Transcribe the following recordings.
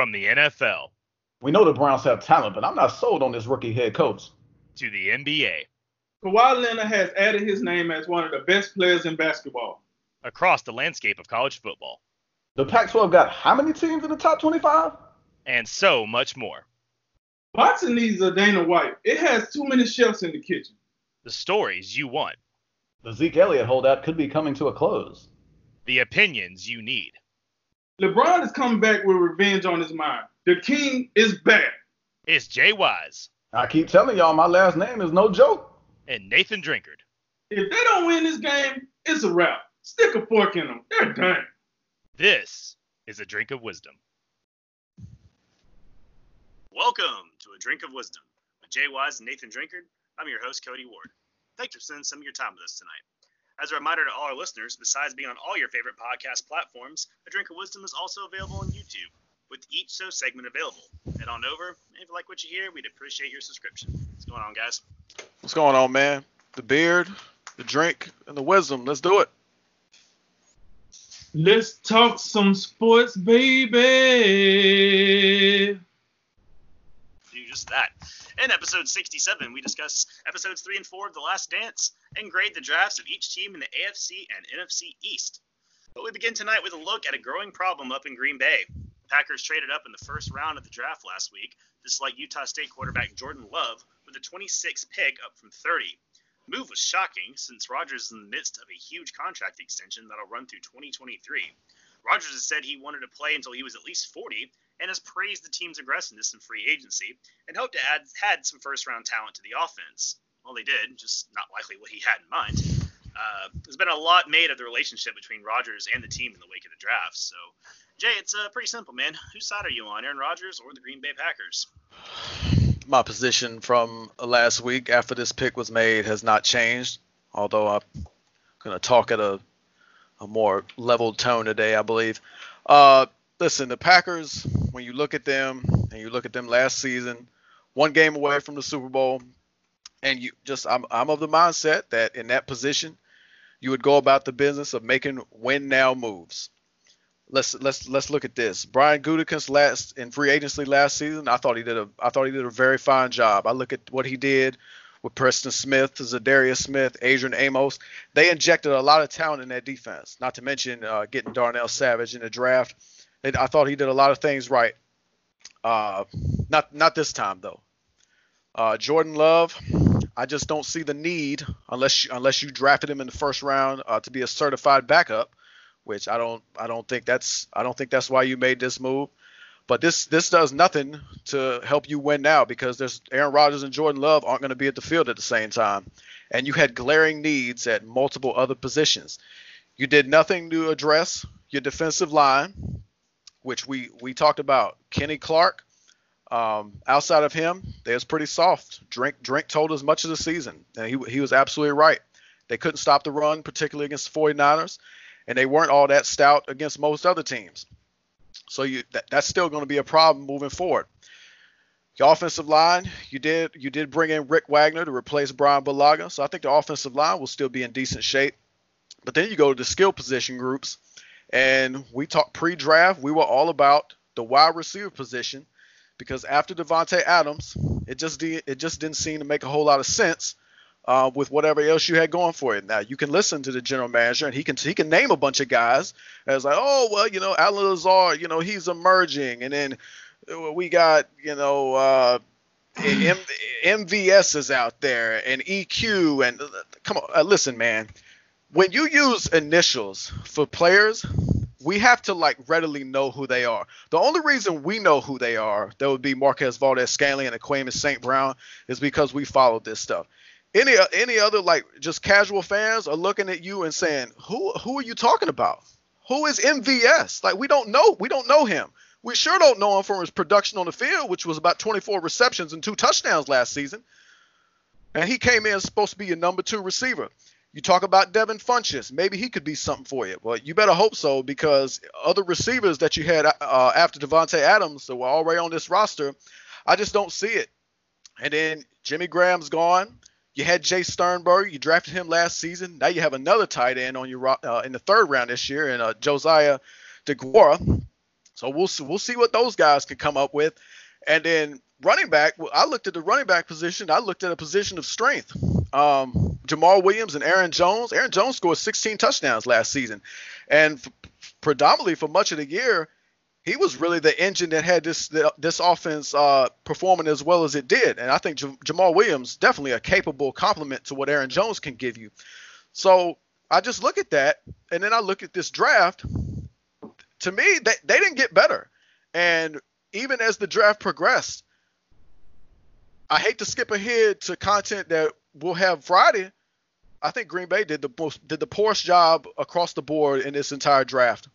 From the NFL We know the Browns have talent, but I'm not sold on this rookie head coach. to the NBA, Kawhi Leonard has added his name as one of the best players in basketball. across the landscape of college football, The Pac-12 got how many teams in the top 25? and so much more. Boxing needs a Dana White. It has too many chefs in the kitchen. The stories you want, The Zeke Elliott holdout could be coming to a close. the opinions you need. LeBron is coming back with revenge on his mind. The king is back. It's Jay Wise I keep telling y'all, my last name is no joke. and Nathan Drinkard. If they don't win this game, it's a wrap. Stick a fork in them. They're done. This is a drink of wisdom. Welcome to a drink of wisdom with Jay Wise and Nathan Drinkard. I'm your host, Cody Ward. Thanks for spending some of your time with us tonight. As a reminder to all our listeners, besides being on all your favorite podcast platforms, A Drink of Wisdom is also available on YouTube, with each show segment available. Head on over. If you like what you hear, we'd appreciate your subscription. What's going on, guys? What's going on, man? The beard, the drink, and the wisdom. Let's do it. Let's talk some sports, baby. Do just that. In episode 67, we discuss episodes 3 and 4 of The Last Dance and grade the drafts of each team in the AFC and NFC East. But we begin tonight with a look at a growing problem up in Green Bay. The Packers traded up in the first round of the draft last week to like Utah State quarterback Jordan Love with a 26th pick up from 30. The move was shocking since Rodgers is in the midst of a huge contract extension that'll run through 2023. Rodgers has said he wanted to play until he was at least 40 and has praised the team's aggressiveness in free agency and hoped to add had some first round talent to the offense. Well, they did, just not likely what he had in mind. Uh, there's been a lot made of the relationship between Rodgers and the team in the wake of the draft. So, Jay, it's uh, pretty simple, man. Whose side are you on, Aaron Rodgers or the Green Bay Packers? My position from last week after this pick was made has not changed, although I'm going to talk at a, a more leveled tone today, I believe. Uh, listen, the Packers, when you look at them and you look at them last season, one game away from the Super Bowl, and you just, I'm, I'm of the mindset that in that position, you would go about the business of making win now moves. Let's let's let's look at this. Brian Gutekunst last in free agency last season. I thought he did a I thought he did a very fine job. I look at what he did with Preston Smith, Za'Darius Smith, Adrian Amos. They injected a lot of talent in that defense. Not to mention uh, getting Darnell Savage in the draft. I thought he did a lot of things right. Uh, not not this time though. Uh, Jordan Love, I just don't see the need unless you, unless you drafted him in the first round uh, to be a certified backup, which I don't I don't think that's I don't think that's why you made this move. But this this does nothing to help you win now because there's Aaron Rodgers and Jordan Love aren't going to be at the field at the same time, and you had glaring needs at multiple other positions. You did nothing to address your defensive line, which we we talked about. Kenny Clark, um, outside of him, they was pretty soft. Drink Drink told as much of the season, and he he was absolutely right. They couldn't stop the run, particularly against the 49ers, and they weren't all that stout against most other teams. So you that, that's still going to be a problem moving forward. Your offensive line, you did you did bring in Rick Wagner to replace Bryan Bulaga, so I think the offensive line will still be in decent shape. But then you go to the skill position groups, and we talked pre-draft. We were all about the wide receiver position because after Davante Adams, it just de- it just didn't seem to make a whole lot of sense uh, with whatever else you had going for it. Now you can listen to the general manager, and he can he can name a bunch of guys as like, oh well, you know, Allen Lazard, you know, he's emerging, and then uh, we got you know. Uh, M- MVS is out there and EQ and uh, come on, uh, listen, man. When you use initials for players, we have to like readily know who they are. The only reason we know who they are, that would be Marquez Valdes-Scantling and Equanimeous St. Brown, is because we followed this stuff. Any any other like just casual fans are looking at you and saying, who who are you talking about? Who is MVS? Like we don't know. We don't know him. We sure don't know him from his production on the field, which was about 24 receptions and two touchdowns last season. And he came in supposed to be your number two receiver. You talk about Devin Funchess. Maybe he could be something for you. Well, you better hope so because other receivers that you had uh, after Davante Adams that were already on this roster, I just don't see it. And then Jimmy Graham's gone. You had Jay Sternberg. You drafted him last season. Now you have another tight end on your uh, in the third round this year, and uh, Josiah DeGuara. So we'll see, we'll see what those guys can come up with. And then running back, I looked at the running back position. I looked at a position of strength. Um, Jamaal Williams and Aaron Jones. Aaron Jones scored 16 touchdowns last season, and f- predominantly for much of the year, he was really the engine that had this this offense uh, performing as well as it did. And I think J- Jamaal Williams definitely a capable complement to what Aaron Jones can give you. So I just look at that, and then I look at this draft. To me, they, they didn't get better. And even as the draft progressed, I hate to skip ahead to content that we'll have Friday. I think Green Bay did the most did the poorest job across the board in this entire draft.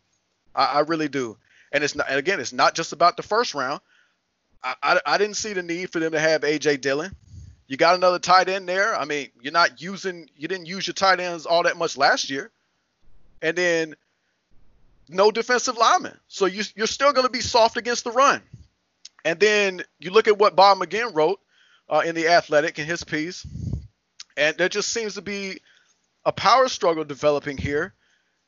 I, I really do. And it's not and again, it's not just about the first round. I, I, I didn't see the need for them to have AJ Dillon. You got another tight end there. I mean, you're not using you didn't use your tight ends all that much last year. And then no defensive lineman. So you, you're still going to be soft against the run. And then you look at what Bob McGinn wrote uh, in the Athletic in his piece, and there just seems to be a power struggle developing here.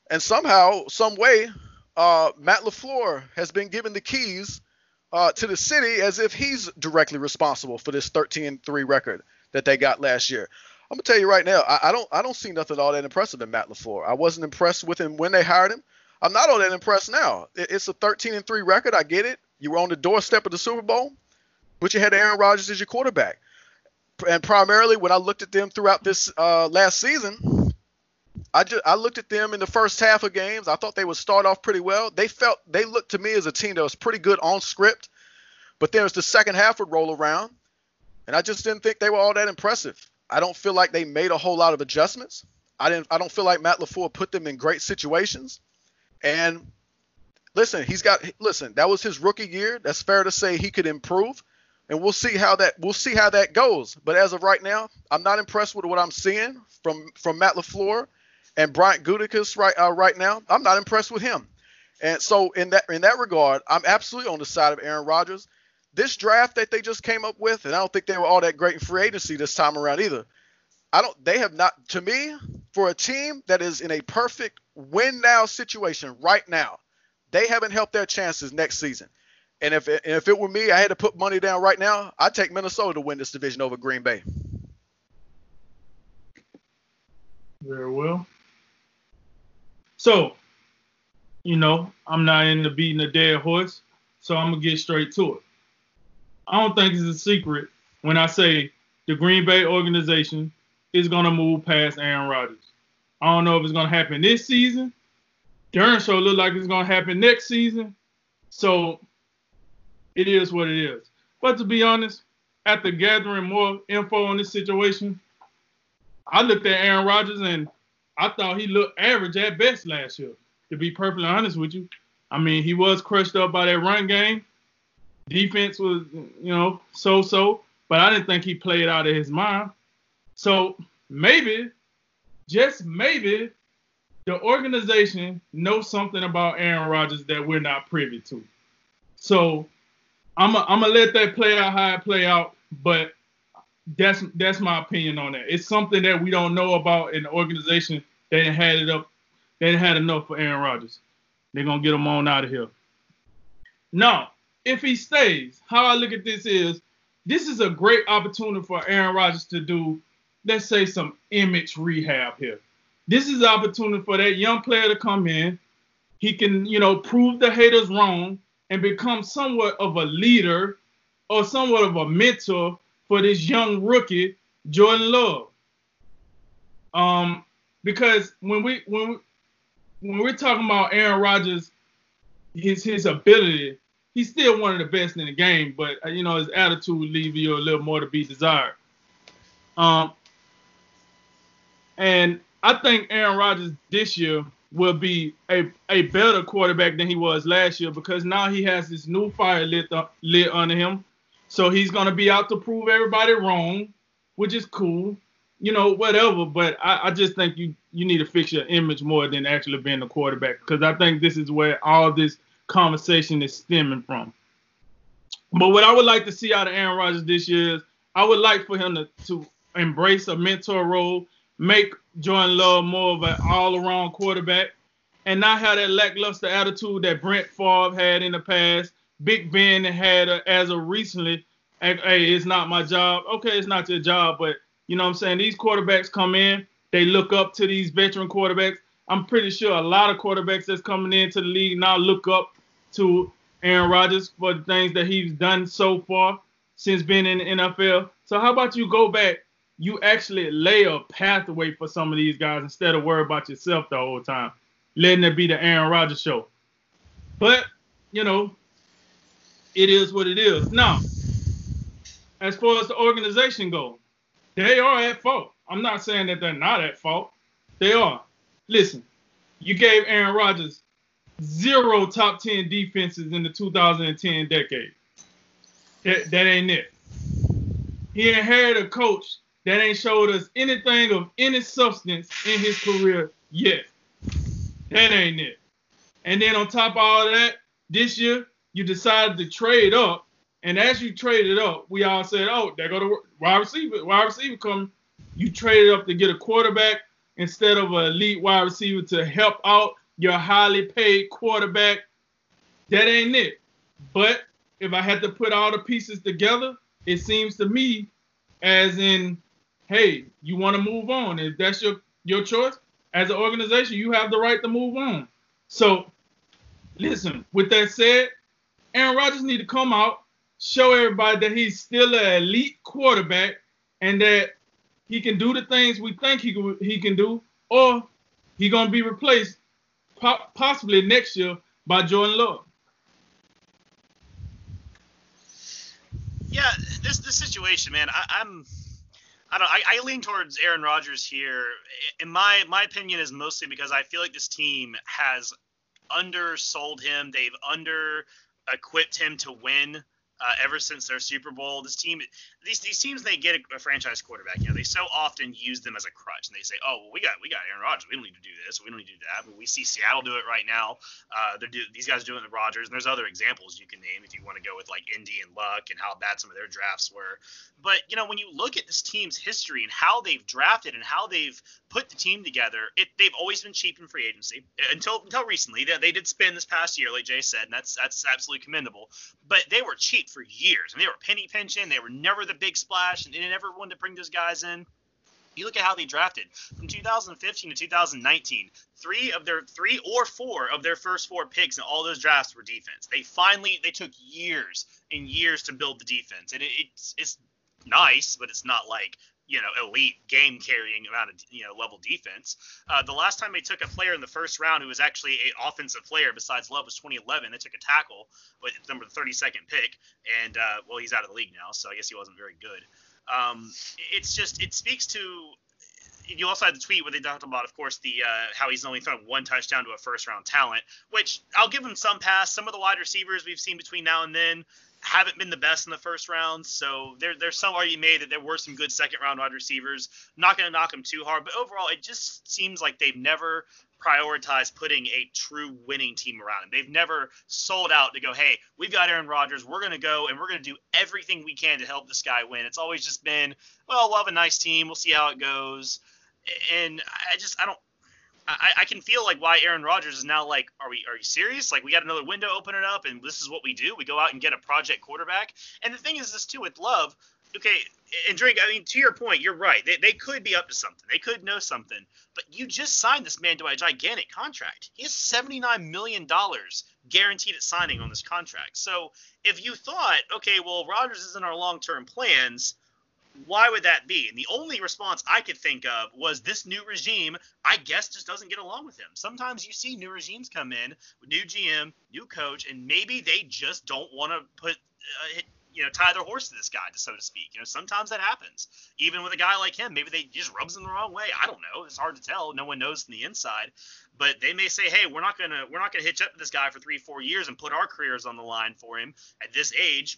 And somehow, some way, uh, Matt LaFleur has been given the keys uh, to the city as if he's directly responsible for this 13-3 record that they got last year. I'm gonna tell you right now, I, I don't I don't see nothing all that impressive in Matt LaFleur. I wasn't impressed with him when they hired him. I'm not all that impressed now. It, it's a 13 3 record. I get it. You were on the doorstep of the Super Bowl, but you had Aaron Rodgers as your quarterback. And primarily, when I looked at them throughout this uh, last season, I just I looked at them in the first half of games. I thought they would start off pretty well. They felt they looked to me as a team that was pretty good on script, but then as the second half would roll around, and I just didn't think they were all that impressive. I don't feel like they made a whole lot of adjustments. I didn't. I don't feel like Matt LaFleur put them in great situations. And listen, he's got listen, that was his rookie year. That's fair to say he could improve. And we'll see how that we'll see how that goes. But as of right now, I'm not impressed with what I'm seeing from from Matt LaFleur and Brian Gutekunst right uh, right now. I'm not impressed with him. And so in that in that regard, I'm absolutely on the side of Aaron Rodgers. This draft that they just came up with, and I don't think they were all that great in free agency this time around either. I don't. They have not. To me, for a team that is in a perfect win now situation right now, they haven't helped their chances next season. And if it, and if it were me, I had to put money down right now. I'd take Minnesota to win this division over Green Bay. Very well. So, you know, I'm not into beating a dead horse, so I'm gonna get straight to it. I don't think it's a secret when I say the Green Bay organization is to move past Aaron Rodgers. I don't know if it's to happen this season. Darren show look like it's to happen next season. So it is what it is. But to be honest, after gathering more info on this situation, I looked at Aaron Rodgers and I thought he looked average at best last year. To be perfectly honest with you, I mean he was crushed up by that run game. Defense was, you know, so-so, but I didn't think he played out of his mind. So maybe, just maybe, the organization knows something about Aaron Rodgers that we're not privy to. So I'm gonna let that play out how it play out, but that's that's my opinion on that. It's something that we don't know about in the organization. They didn't had it up. They didn't had enough for Aaron Rodgers. They're gonna get him on out of here. Now, if he stays, how I look at this is this is a great opportunity for Aaron Rodgers to do let's say some image rehab here. This is an opportunity for that young player to come in. He can, you know, prove the haters wrong and become somewhat of a leader or somewhat of a mentor for this young rookie, Jordan Love. Um, because when we when we, when we're talking about Aaron Rodgers, his his ability, he's still one of the best in the game, but uh, you know his attitude leaves you a little more to be desired. Um, and I think Aaron Rodgers this year will be a, a better quarterback than he was last year because now he has this new fire lit, uh, lit under him. So he's going to be out to prove everybody wrong, which is cool, you know, whatever. But I, I just think you, you need to fix your image more than actually being a quarterback because I think this is where all this conversation is stemming from. But what I would like to see out of Aaron Rodgers this year is I would like for him to, to embrace a mentor role make Jordan Love more of an all-around quarterback, and not have that lackluster attitude that Brett Favre had in the past. Big Ben had a, as of recently. Hey, it's not my job. Okay, it's not your job, but you know what I'm saying. These quarterbacks come in, they look up to these veteran quarterbacks. I'm pretty sure a lot of quarterbacks that's coming into the league now look up to Aaron Rodgers for the things that he's done so far since being in the NFL. So how about you go back? You actually lay a pathway for some of these guys instead of worry about yourself the whole time, letting it be the Aaron Rodgers show. But you know, it is what it is. Now, as far as the organization goes, they are at fault. I'm not saying that they're not at fault. They are. Listen, you gave Aaron Rodgers zero top 10 defenses in the 2010 decade. That, that ain't it. He inherited a coach that ain't showed us anything of any substance in his career yet. That ain't it. And then on top of all that, this year you decided to trade up. And as you traded up, we all said, "Oh, there go the wide receiver. Wide receiver come." You traded up to get a quarterback instead of an elite wide receiver to help out your highly paid quarterback. That ain't it. But if I had to put all the pieces together, it seems to me as in, hey, you want to move on. If that's your your choice, as an organization, you have the right to move on. So, listen. With that said, Aaron Rodgers need to come out, show everybody that he's still an elite quarterback, and that he can do the things we think he can, he can do, or he gonna be replaced po- possibly next year by Jordan Love. Yeah, this this situation, man. I, I'm. I don't. I, I lean towards Aaron Rodgers here. In my my opinion, is mostly because I feel like this team has undersold him. They've under equipped him to win uh, ever since their Super Bowl. This team, these these teams, they get a, a, franchise quarterback. You know, they so often use them as a crutch, and they say, "Oh, well, we got we got Aaron Rodgers. We don't need to do this. We don't need to do that." But we see Seattle do it right now. Uh, they're do, these guys doing with Rodgers, and there's other examples you can name if you want to go with like Indy and Luck and how bad some of their drafts were. But you know, when you look at this team's history and how they've drafted and how they've put the team together, it, they've always been cheap in free agency until until recently. They, they did spend this past year, like Jay said, and that's that's absolutely commendable. But they were cheap for years, and they were penny pinching. They were never the big splash, and they never wanted to bring those guys in. You look at how they drafted from 2015 to 2019. Three of their three or four of their first four picks in all those drafts were defense. They finally they took years and years to build the defense, and it, it's it's nice, but it's not like you know elite game carrying amount of you know level defense. Uh, the last time they took a player in the first round who was actually an offensive player besides Love was 2011. They took a tackle with number 32nd pick, and uh, well he's out of the league now, so I guess he wasn't very good. Um, it's just it speaks to. You also had the tweet where they talked about, of course, the uh, how he's only thrown one touchdown to a first round talent, which I'll give him some pass. Some of the wide receivers we've seen between now and then haven't been the best in the first round, so there, there's some argument made that there were some good second round wide receivers. not going to knock them too hard, but overall, it just seems like they've never prioritized putting a true winning team around him. They've never sold out to go, hey, we've got Aaron Rodgers, we're going to go and we're going to do everything we can to help this guy win. It's always just been, well, we'll have a nice team, we'll see how it goes. And I just, I don't, I, I, can feel like why Aaron Rodgers is now like, are we are you serious? Like we got another window opening up, and this is what we do. We go out and get a project quarterback. And the thing is, this too with Love. Okay, and drink. I mean, to your point, you're right. They, they could be up to something. They could know something. But you just signed this man to a gigantic contract. He has seventy nine million dollars guaranteed at signing on this contract. So if you thought, okay, well, Rodgers is in our long term plans why would that be? And the only response I could think of was this new regime, I guess, just doesn't get along with him. Sometimes you see new regimes come in, new GM, new coach, and maybe they just don't want to put, uh, you know, tie their horse to this guy, so to speak. You know, sometimes that happens. Even with a guy like him, maybe they just rubs him the wrong way. I don't know. It's hard to tell. No one knows from the inside. But they may say, hey, we're not gonna we're not gonna hitch up to this guy for three, four years and put our careers on the line for him at this age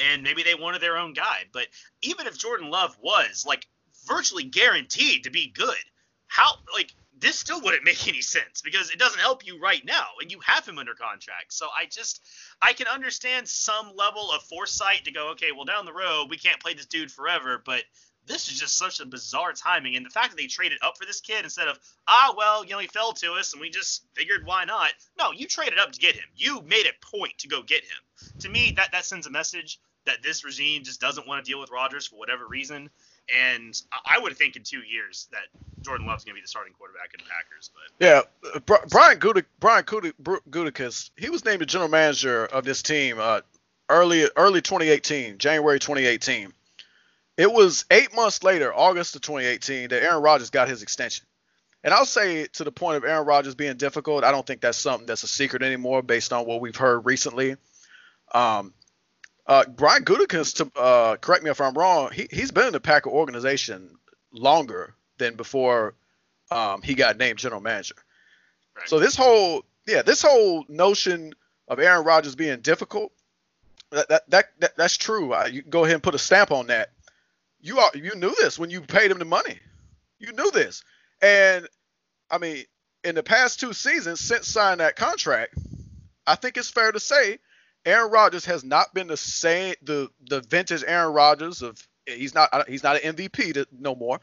and maybe they wanted their own guy. But even if Jordan Love was like virtually guaranteed to be good, how like this still wouldn't make any sense because it doesn't help you right now and you have him under contract. So I just I can understand some level of foresight to go, okay, well down the road we can't play this dude forever, but this is just such a bizarre timing. And the fact that they traded up for this kid instead of, ah, well, you know, he fell to us and we just figured why not. No, you traded up to get him. You made a point to go get him. To me, that, that sends a message that this regime just doesn't want to deal with Rodgers for whatever reason. And I would think in two years that Jordan Love's going to be the starting quarterback in the Packers. But yeah, uh, Brian Gudic, Brian Gutekunst, he was named the general manager of this team uh, early early 2018, January 2018. It was eight months later, August of 2018, that Aaron Rodgers got his extension. And I'll say to the point of Aaron Rodgers being difficult, I don't think that's something that's a secret anymore based on what we've heard recently. Um, uh, Brian Gutekunst, to uh, correct me if I'm wrong, he, he's been in the Packer organization longer than before um, he got named general manager. Right. So this whole, yeah, this whole notion of Aaron Rodgers being difficult, that, that, that, that that's true. Uh, you go ahead and put a stamp on that you are you knew this when you paid him the money. You knew this. And I mean, in the past two seasons since signing that contract, I think it's fair to say Aaron Rodgers has not been the same the the vintage Aaron Rodgers of he's not he's not an MVP to, no more.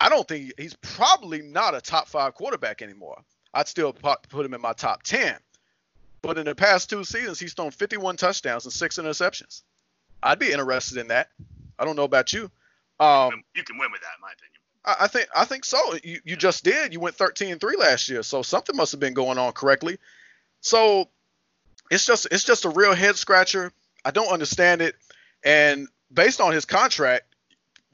I don't think he's probably not a top 5 quarterback anymore. I'd still put him in my top 10. But in the past two seasons, he's thrown 51 touchdowns and six interceptions. I'd be interested in that. I don't know about you. Um, you can win with that, in my opinion. I, I think I think so. You you just did. You went 13 3 last year, so something must have been going on correctly. So it's just it's just a real head scratcher. I don't understand it. And based on his contract,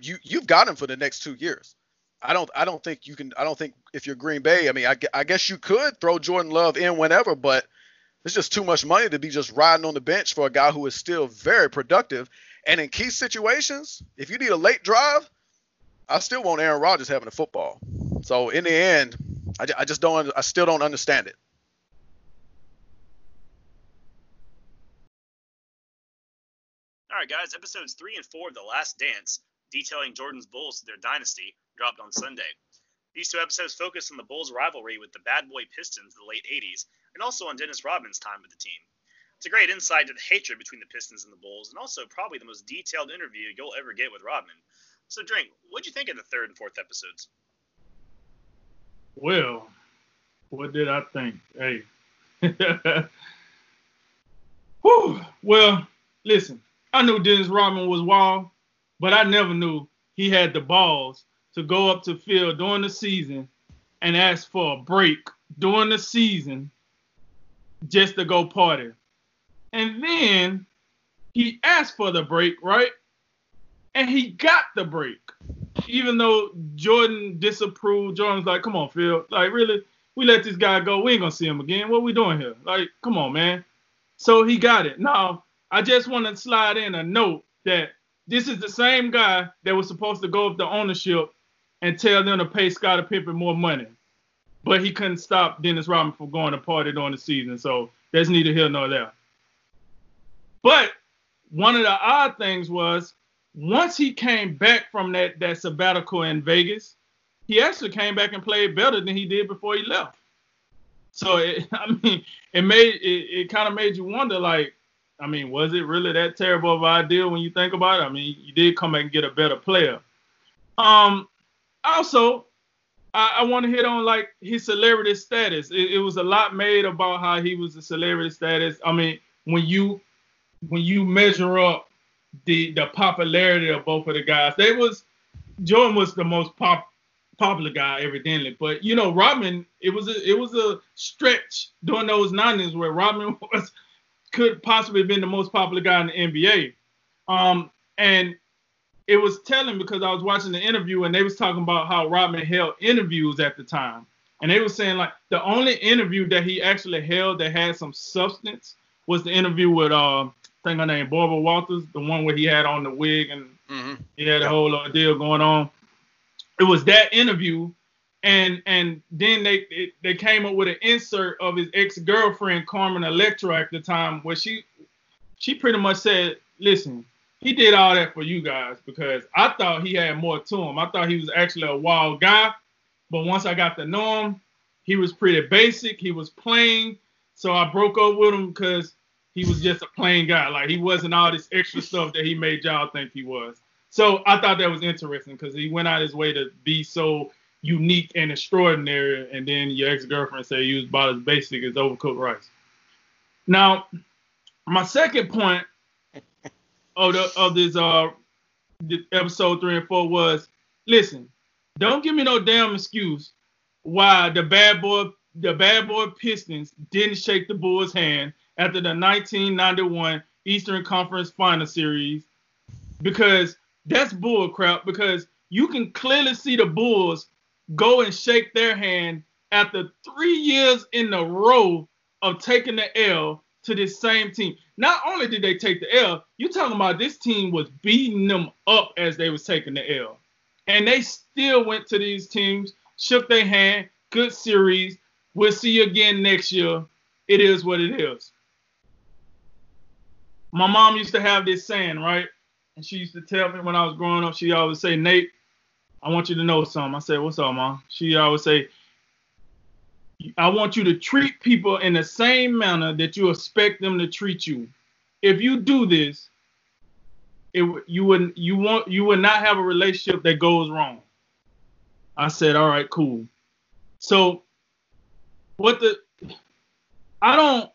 you you've got him for the next two years. I don't I don't think you can I don't think if you're Green Bay, I mean I, I guess you could throw Jordan Love in whenever, but it's just too much money to be just riding on the bench for a guy who is still very productive and in key situations, if you need a late drive, I still want Aaron Rodgers having the football. So in the end, I, I just don't. I still don't understand it. All right, guys. Episodes three and four of The Last Dance, detailing Jordan's Bulls to their dynasty, dropped on Sunday. These two episodes focus on the Bulls' rivalry with the Bad Boy Pistons of the late 80s, and also on Dennis Rodman's time with the team. It's a great insight to the hatred between the Pistons and the Bulls, and also probably the most detailed interview you'll ever get with Rodman. So, Drink, what'd you think of the third and fourth episodes? Well, what did I think? Hey. Whew. Well, listen, I knew Dennis Rodman was wild, but I never knew he had the balls to go up to Phil during the season and ask for a break during the season just to go party. And then he asked for the break, right? And he got the break. Even though Jordan disapproved, Jordan's like, come on, Phil. Like, really? We let this guy go. We ain't gonna see him again. What we doing here? Like, come on, man. So he got it. Now, I just want to slide in a note that this is the same guy that was supposed to go up the ownership and tell them to pay Scottie Pippen more money. But he couldn't stop Dennis Rodman from going to party during the season. So that's neither here nor there. But one of the odd things was once he came back from that that sabbatical in Vegas, he actually came back and played better than he did before he left. So it, I mean, it made it, it kind of made you wonder, like, I mean, was it really that terrible of an idea when you think about it? I mean, you did come back and get a better player. Um, also, I, I want to hit on like his celebrity status. It, it was a lot made about how he was a celebrity status. I mean, when you when you measure up the the popularity of both of the guys, they was Jordan was the most pop popular guy evidently, but you know Rodman, it was a it was a stretch during those nineties where Rodman was could possibly have been the most popular guy in the NBA. Um, and it was telling because I was watching the interview and they was talking about how Rodman held interviews at the time. And they were saying like the only interview that he actually held that had some substance was the interview with I think her name Barbara Walters, the one where he had on the wig and mm-hmm. he had a whole deal going on. It was that interview, and and then they it, they came up with an insert of his ex girlfriend Carmen Electra at the time, where she she pretty much said, "Listen, he did all that for you guys because I thought he had more to him. I thought he was actually a wild guy, but once I got to know him, he was pretty basic. He was plain, so I broke up with him because." He was just a plain guy. Like he wasn't all this extra stuff that he made y'all think he was. So I thought that was interesting because he went out his way to be so unique and extraordinary, and then your ex-girlfriend say you was about as basic as overcooked rice. Now, my second point of the of this uh episode three and four was listen, don't give me no damn excuse why the bad boy the bad boy Pistons didn't shake the Bulls' hand after the 1991 Eastern Conference Final Series because that's bull crap because you can clearly see the Bulls go and shake their hand after three years in a row of taking the L to this same team. Not only did they take the L, you talking about this team was beating them up as they was taking the L. And they still went to these teams, shook their hand, good series. We'll see you again next year. It is what it is. My mom used to have this saying, right? And she used to tell me when I was growing up, she always say, Nate, I want you to know something. I said, What's up, mom? She always say, I want you to treat people in the same manner that you expect them to treat you. If you do this, it you would you want you would not have a relationship that goes wrong. I said, all right, cool. So what the I don't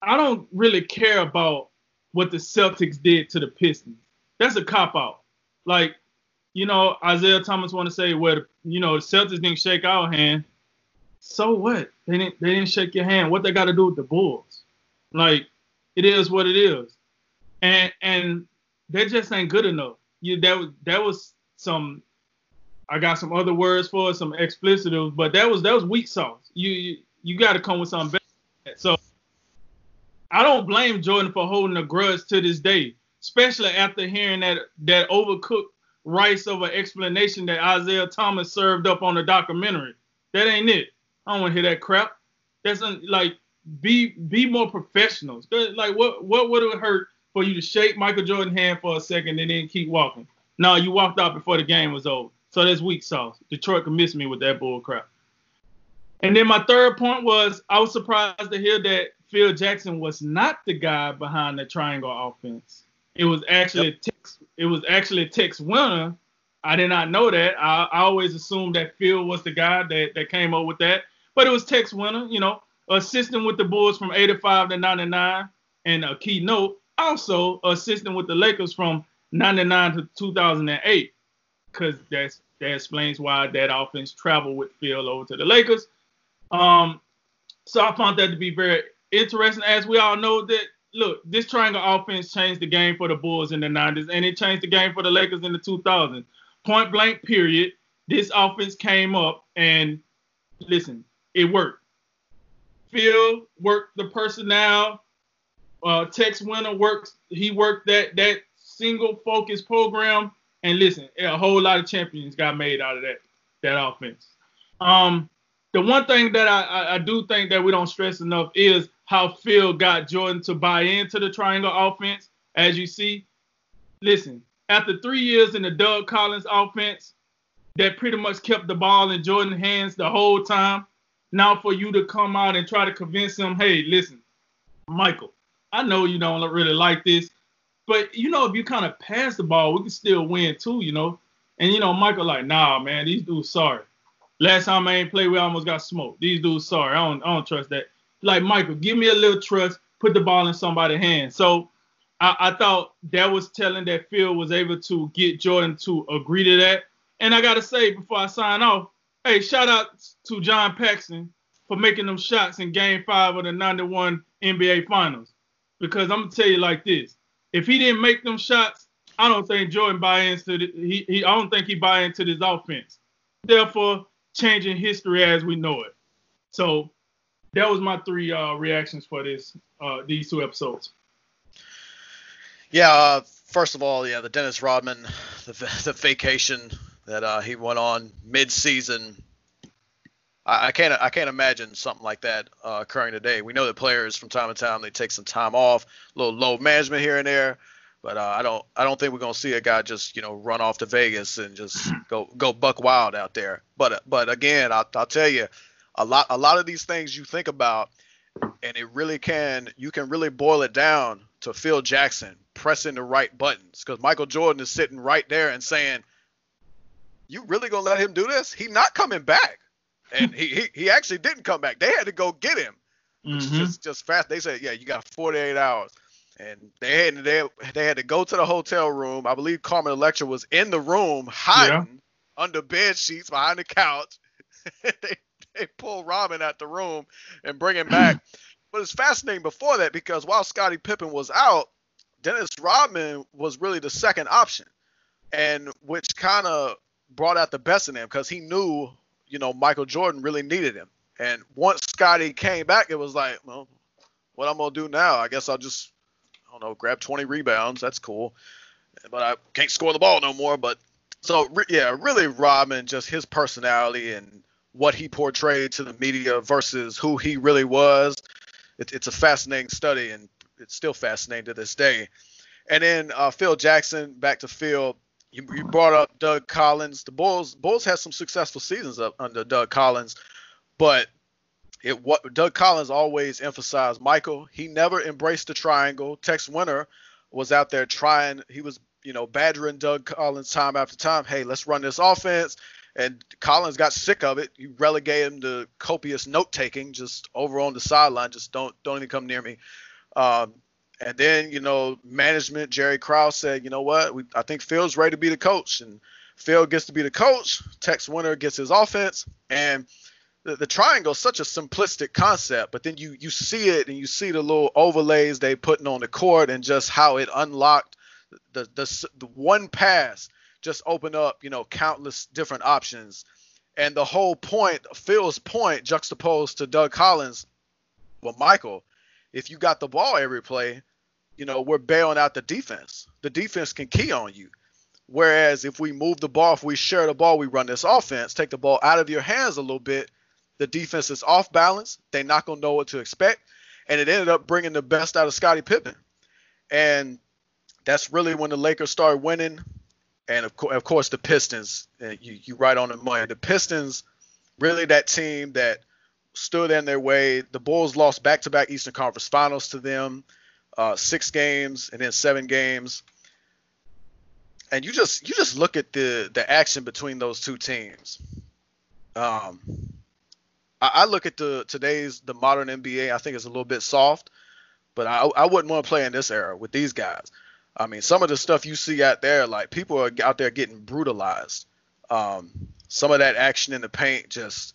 I don't really care about what the Celtics did to the Pistons. That's a cop out. Like, you know, Isiah Thomas want to say, well, you know, the Celtics didn't shake our hand. So what? They didn't they didn't shake your hand. What they got to do with the Bulls? Like, it is what it is. And and that just ain't good enough. You that was that was some I got some other words for it, some explicitives, but that was that was weak sauce. You you, you got to come with something better. So I don't blame Jordan for holding a grudge to this day, especially after hearing that that overcooked rice of an explanation that Isiah Thomas served up on the documentary. That ain't it. I don't want to hear that crap. That's un, like be be more professionals. Like what what would it hurt for you to shake Michael Jordan's hand for a second and then keep walking? No, you walked out before the game was over. So that's weak sauce. Detroit can miss me with that bull crap. And then my third point was I was surprised to hear that Phil Jackson was not the guy behind the triangle offense. It was actually yep. Tex, it was actually Tex Winter. I did not know that. I, I, always assumed that Phil was the guy that, that came up with that. But it was Tex Winter, you know, assisting with the Bulls from 85 to 99 and a key note, also assisting with the Lakers from 99 to 2008 because that's that explains why that offense traveled with Phil over to the Lakers. Um, so I found that to be very interesting. As we all know, that look, this triangle offense changed the game for the Bulls in the 90s, and it changed the game for the Lakers in the 2000s. Point blank, period. This offense came up, and listen, it worked. Phil worked the personnel. Uh, Tex Winter works. He worked that that single focus program and listen, a whole lot of champions got made out of that that offense. Um, the one thing that I, I, I do think that we don't stress enough is how Phil got Jordan to buy into the triangle offense. As you see, listen, after three years in the Doug Collins offense, that pretty much kept the ball in Jordan's hands the whole time. Now for you to come out and try to convince him, hey, listen, Michael, I know you don't really like this, but you know, if you kind of pass the ball, we can still win too, you know. And you know, Michael like, nah, man, these dudes sorry. Last time I ain't played, we almost got smoked. These dudes sorry. I don't, I don't trust that. Like Michael, give me a little trust. Put the ball in somebody's hand. So I, I thought that was telling that Phil was able to get Jordan to agree to that. And I gotta say before I sign off, hey, shout out to John Paxson for making them shots in Game Five of the '91 NBA Finals. Because I'm gonna tell you like this: if he didn't make them shots, I don't think Jordan buy into the, he, he I don't think he buy into this offense. Therefore, changing history as we know it. So that was my three uh, reactions for this uh, these two episodes. Yeah, uh, first of all, yeah, the Dennis Rodman, the, the vacation that uh, he went on mid-season. I, I, can't I can't imagine something like that uh, occurring today. We know that players from time to time they take some time off, a little load management here and there. But uh, I don't I don't think we're gonna see a guy just you know run off to Vegas and just go go buck wild out there. But but again, I'll, I'll tell you, a lot a lot of these things you think about, and it really can you can really boil it down to Phil Jackson pressing the right buttons because Michael Jordan is sitting right there and saying, "You really gonna let him do this? He not coming back." And he, he he actually didn't come back. They had to go get him. Mhm. Just just fast. They said, "Yeah, you got 48 hours." And they had they, they had to go to the hotel room. I believe Carmen Electra was in the room hiding under bed sheets behind the couch. they they pull Robin out the room and bring him back. but it's fascinating before that because while Scottie Pippen was out, Dennis Rodman was really the second option, and which kind of brought out the best in him because he knew, you know, Michael Jordan really needed him. And once Scottie came back, it was like, well, what I'm gonna do now? I guess I'll just, I don't know, grab 20 rebounds. That's cool, but I can't score the ball no more. But so yeah, really, Rodman, just his personality and what he portrayed to the media versus who he really was. It, it's a fascinating study, and it's still fascinating to this day. And then uh, Phil Jackson, back to Phil. You, you brought up Doug Collins. The Bulls Bulls had some successful seasons up under Doug Collins, but it what Doug Collins always emphasized Michael. He never embraced the triangle. Tex Winter was out there trying. He was you know badgering Doug Collins time after time. Hey, let's run this offense. And Collins got sick of it. You relegate him to copious note taking, just over on the sideline. Just don't don't even come near me. Um, and then you know management Jerry Krause said, you know what, we, I think Phil's ready to be the coach, and Phil gets to be the coach. Tex Winter gets his offense, and the, the triangle is such a simplistic concept, but then you you see it and you see the little overlays they putting on the court and just how it unlocked the the, the one pass just open up you know countless different options, and the whole point Phil's point juxtaposed to Doug Collins, well Michael, if you got the ball every play, you know we're bailing out the defense. The defense can key on you. Whereas if we move the ball, if we share the ball, we run this offense, take the ball out of your hands a little bit, the defense is off balance. They're not going to know what to expect. And it ended up bringing the best out of Scottie Pippen. And that's really when the Lakers started winning. And of, co- of course, the Pistons, uh, you, you on the money. The Pistons, really that team that stood in their way. The Bulls lost back to back Eastern Conference finals to them, uh, six games and then seven games and you just you just look at the the action between those two teams. Um, I, I look at the today's the modern NBA. I think it's a little bit soft, but I I wouldn't want to play in this era with these guys. I mean, some of the stuff you see out there, like people are out there getting brutalized. Um, some of that action in the paint, just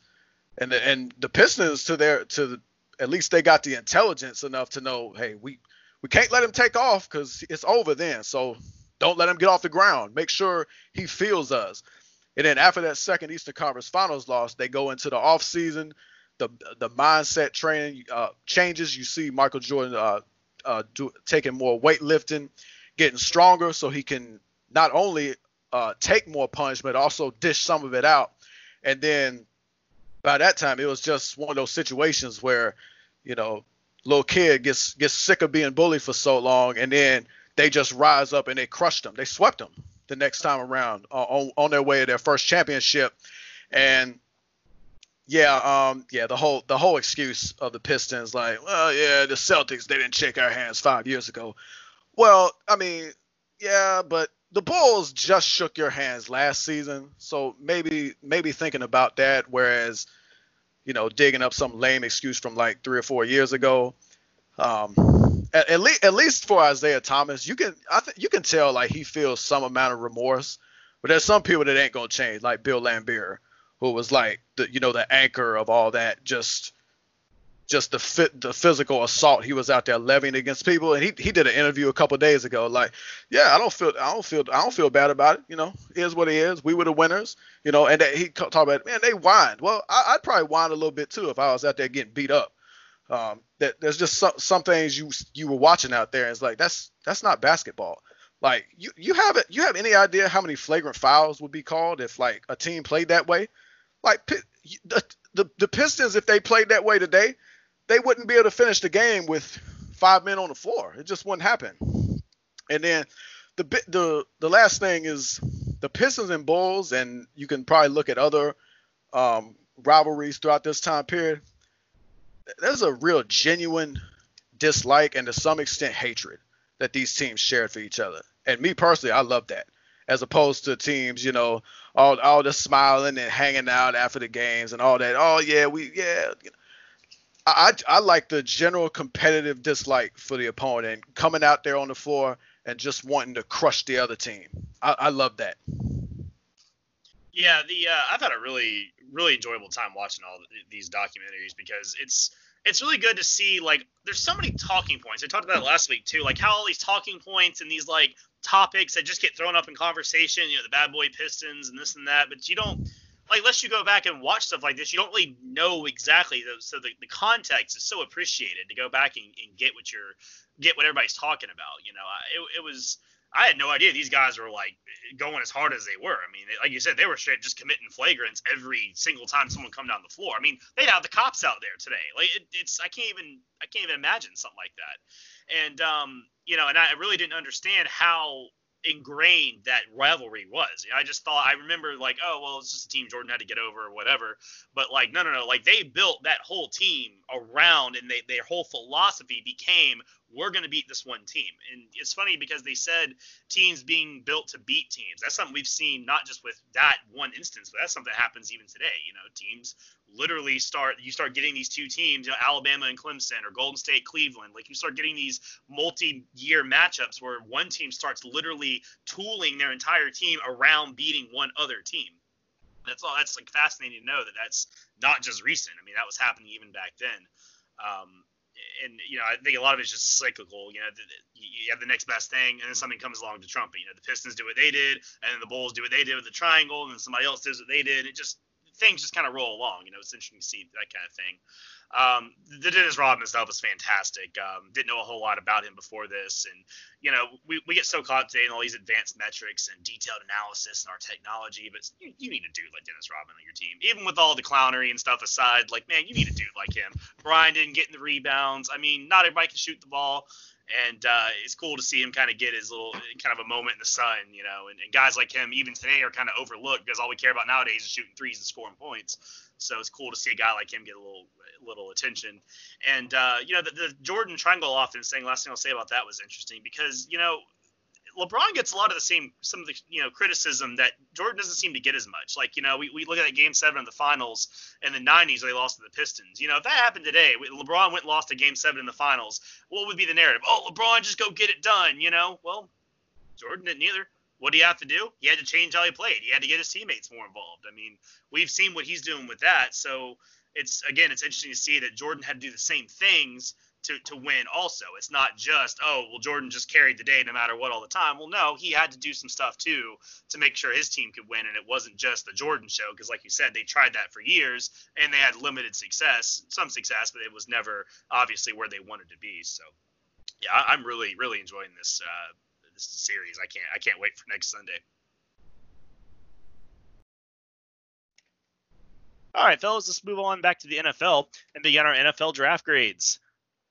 and the, and the Pistons to their to the, at least they got the intelligence enough to know, hey, we we can't let him take off because it's over then. So don't let him get off the ground. Make sure he feels us. And then after that second Eastern Conference Finals loss, they go into the off season. The the mindset training uh, changes. You see Michael Jordan uh, uh, do, taking more weightlifting, getting stronger, so he can not only uh, take more punishment, but also dish some of it out. And then by that time, it was just one of those situations where, you know, little kid gets gets sick of being bullied for so long, and then they just rise up and they crushed them. They swept them the next time around uh, on, on their way to their first championship. And yeah, um, yeah, the whole the whole excuse of the Pistons, like, well, yeah, the Celtics they didn't shake our hands five years ago. Well, I mean, yeah, but the Bulls just shook your hands last season, so maybe maybe thinking about that. Whereas, you know, digging up some lame excuse from like three or four years ago. Um, at, at least at least for Isiah Thomas, you can I think you can tell like he feels some amount of remorse. But there's some people that ain't gonna change, like Bill Laimbeer, who was like the you know the anchor of all that, just just the fit the physical assault he was out there levying against people. And he he did an interview a couple days ago, like, yeah, I don't feel I don't feel I don't feel bad about it. You know, it is what it is. We were the winners. You know, and that he talked about man they whined. Well, I, I'd probably whine a little bit too if I was out there getting beat up. Um, that there's just some, some things you you were watching out there, and it's like that's that's not basketball. Like you you have it you have any idea how many flagrant fouls would be called if like a team played that way? Like the the, the Pistons if they played that way today, they wouldn't be able to finish the game with five men on the floor. It just wouldn't happen. And then the the the last thing is the Pistons and Bulls, and you can probably look at other um, rivalries throughout this time period there's a real genuine dislike and to some extent hatred that these teams shared for each other. And me personally, I love that. As opposed to teams, you know, all all the smiling and hanging out after the games and all that. Oh yeah, we yeah. I, I like the general competitive dislike for the opponent and coming out there on the floor and just wanting to crush the other team. I, I love that. Yeah, the uh, I've had a really really enjoyable time watching all these documentaries because it's it's really good to see like there's so many talking points. I talked about it last week too, like how all these talking points and these like topics that just get thrown up in conversation, you know, the bad boy Pistons and this and that, but you don't like unless you go back and watch stuff like this, you don't really know exactly. So the, the context is so appreciated to go back and, and get what you're get what everybody's talking about. You know, it, it was I had no idea these guys were like going as hard as they were. I mean, like you said, they were straight just committing flagrants every single time someone come down the floor. I mean, they'd have the cops out there today. Like it, it's I can't even I can't even imagine something like that. And um, you know, and I really didn't understand how ingrained that rivalry was. I just thought I remember like, oh well, it's just a team Jordan had to get over or whatever. But like, no, no, no. Like they built that whole team around, and they, their whole philosophy became we're going to beat this one team. And it's funny because they said teams being built to beat teams. That's something we've seen not just with that one instance, but that's something that happens even today. You know, teams literally start you start getting these two teams, you know, Alabama and Clemson or Golden State Cleveland. Like you start getting these multi-year matchups where one team starts literally tooling their entire team around beating one other team. That's all. That's like fascinating to know that that's not just recent. I mean, that was happening even back then. Um, and you know, I think a lot of it's just cyclical. You know, you have the next best thing, and then something comes along to trump it. You know, the Pistons do what they did, and then the Bulls do what they did with the triangle, and then somebody else does what they did. It just things just kind of roll along. You know, it's interesting to see that kind of thing. Um, the Dennis Rodman stuff was fantastic. Um, didn't know a whole lot about him before this, and you know, we, we get so caught today in all these advanced metrics and detailed analysis and our technology, but you, you need a dude like Dennis Rodman on your team. Even with all the clownery and stuff aside, like man, you need a dude like him. Brian didn't get in the rebounds. I mean, not everybody can shoot the ball and uh, it's cool to see him kind of get his little kind of a moment in the sun, you know. And, and, guys like him, even today, are kind of overlooked because all we care about nowadays is shooting threes and scoring points. So it's cool to see a guy like him get a little little attention. And uh, you know, the, the Jordan Triangle offense thing. Last thing I'll say about that was interesting because you know LeBron gets a lot of the same some of the you know criticism that Jordan doesn't seem to get as much. Like you know we, we look at that game seven of the finals in the 90s where they lost to the Pistons. You know if that happened today, LeBron went lost a game seven in the finals. What would be the narrative? Oh LeBron just go get it done. You know well Jordan didn't either. What do you have to do? He had to change how he played. He had to get his teammates more involved. I mean we've seen what he's doing with that. So it's again it's interesting to see that Jordan had to do the same things to, to win also. It's not just, oh, well, Jordan just carried the day no matter what all the time. Well, no, he had to do some stuff too to make sure his team could win. And it wasn't just the Jordan show because, like you said, they tried that for years and they had limited success, some success, but it was never obviously where they wanted to be. So, yeah, I'm really, really enjoying this, uh, this series. I can't, I can't wait for next Sunday. All right, fellas, let's move on back to the NFL and begin our NFL draft grades.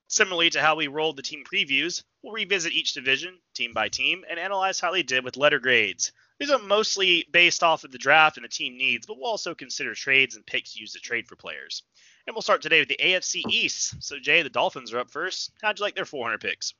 Similarly to how we rolled the team previews, we'll revisit each division, team by team, and analyze how they did with letter grades. These are mostly based off of the draft and the team needs, but we'll also consider trades and picks used to trade for players. And we'll start today with the AFC East. So, Jay, the Dolphins are up first. How'd you like their 400 picks?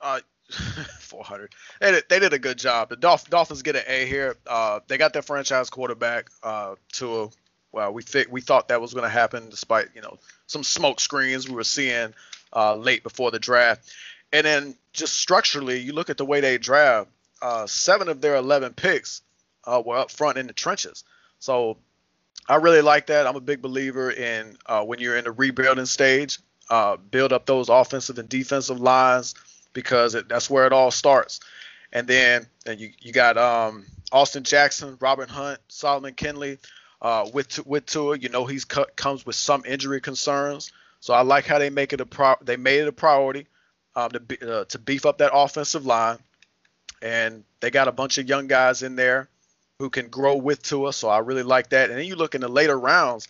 Uh, 400. They did, they did a good job. The Dolph- Dolphins get an A here. Uh, they got their franchise quarterback, uh, Tua. Well, we fi- we thought that was going to happen, despite you know some smoke screens we were seeing uh, late before the draft. And then just structurally, you look at the way they draft. Uh, seven of their 11 picks uh, were up front in the trenches. So I really like that. I'm a big believer in uh, when you're in the rebuilding stage, uh, build up those offensive and defensive lines because it, that's where it all starts. And then and you you got um, Austin Jackson, Robert Hunt, Solomon Kindley. Uh, with with Tua, you know he's cut, comes with some injury concerns. So I like how they make it a pro. They made it a priority um, to be, uh, to beef up that offensive line, and they got a bunch of young guys in there who can grow with Tua. So I really like that. And then you look in the later rounds.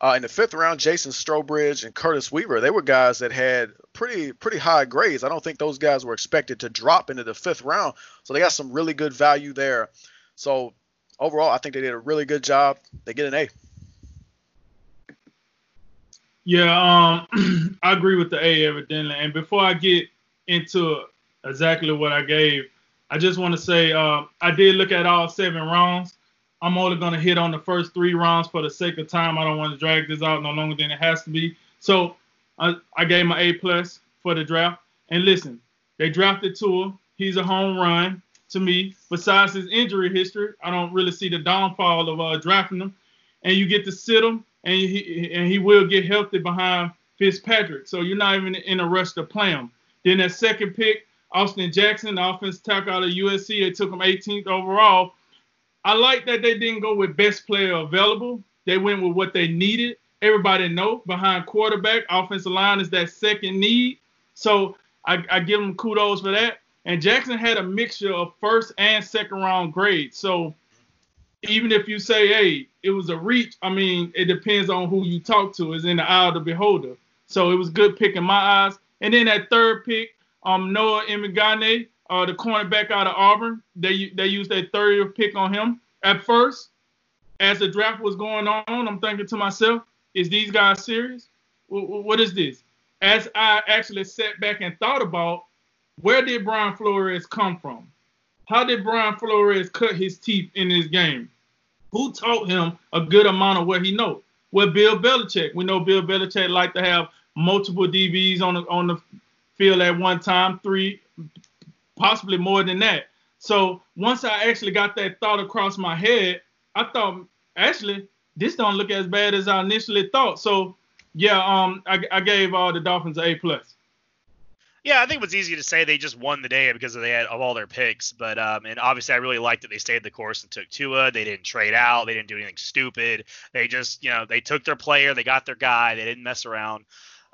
Uh, in the fifth round, Jason Strowbridge and Curtis Weaver, they were guys that had pretty pretty high grades. I don't think those guys were expected to drop into the fifth round, so they got some really good value there. So overall, I think they did a really good job. They get an A. Yeah, um, I agree with the A evidently. And before I get into exactly what I gave, I just want to say uh, I did look at all seven rounds. I'm only going to hit on the first three rounds for the sake of time. I don't want to drag this out no longer than it has to be. So I, I gave my A plus for the draft. And listen, they drafted Tua. He's a home run to me. Besides his injury history, I don't really see the downfall of uh, drafting him. And you get to sit him, and he and he will get healthy behind Fitzpatrick. So you're not even in a rush to play him. Then that second pick, Austin Jackson, the offensive tackle out of USC, they took him 18th overall. I like that they didn't go with best player available. They went with what they needed. Everybody know behind quarterback, offensive line is that second need. So I, I give them kudos for that. And Jackson had a mixture of first and second round grades. So even if you say, hey, it was a reach, I mean, it depends on who you talk to. Is in the eye of the beholder. So it was good pick in my eyes. And then that third pick, um, Noah Igbinoghene, uh, the cornerback out of Auburn, they they used their third pick on him. At first, as the draft was going on, I'm thinking to myself, is these guys serious? what is this? As I actually sat back and thought about where did Brian Flores come from? How did Brian Flores cut his teeth in this game? Who taught him a good amount of what he knows? Well, Bill Belichick. We know Bill Belichick like to have multiple DBs on the on the field at one time, three, possibly more than that. So once I actually got that thought across my head, I thought actually this don't look as bad as I initially thought. So yeah, um, I, I gave uh, the Dolphins A plus. Yeah, I think it was easy to say they just won the day because they had of all their picks. But um, and obviously I really liked that they stayed the course and took Tua. They didn't trade out. They didn't do anything stupid. They just you know they took their player. They got their guy. They didn't mess around.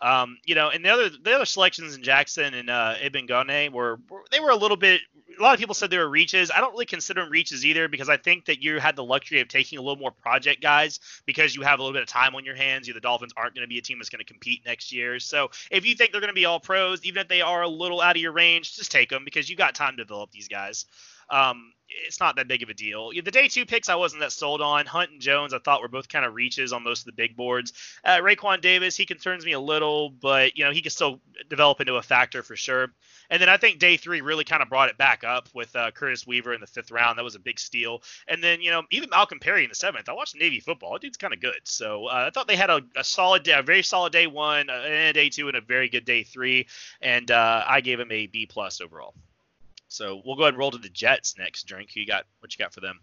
Um, you know, and the other the other selections in Jackson and uh, Igbinoghene were, were they were a little bit a lot of people said they were reaches. I don't really consider them reaches either because I think that you had the luxury of taking a little more project guys because you have a little bit of time on your hands. You, the Dolphins aren't going to be a team that's going to compete next year. So if you think they're going to be all pros, even if they are a little out of your range, just take them because you got time to develop these guys. Um, it's not that big of a deal. The day two picks I wasn't that sold on. Hunt and Jones I thought were both kind of reaches on most of the big boards. Uh, Raekwon Davis he concerns me a little, but you know he can still develop into a factor for sure. And then I think day three really kind of brought it back up with uh, Curtis Weaver in the fifth round. That was a big steal. And then you know even Malcolm Perry in the seventh. I watched Navy football. That dude's kind of good. So uh, I thought they had a, a, solid day, a very solid day one, uh, and a day two, and a very good day three. And uh, I gave him a B plus overall. So we'll go ahead and roll to the Jets next. Drink. Who you got? What you got for them?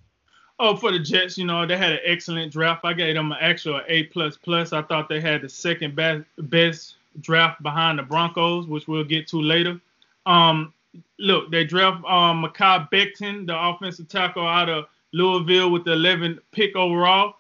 Oh, for the Jets, you know they had an excellent draft. I gave them an actual A plus plus. I thought they had the second best best draft behind the Broncos, which we'll get to later. Um, look, they draft um, Mekhi Becton, the offensive tackle out of Louisville, with the 11th pick overall.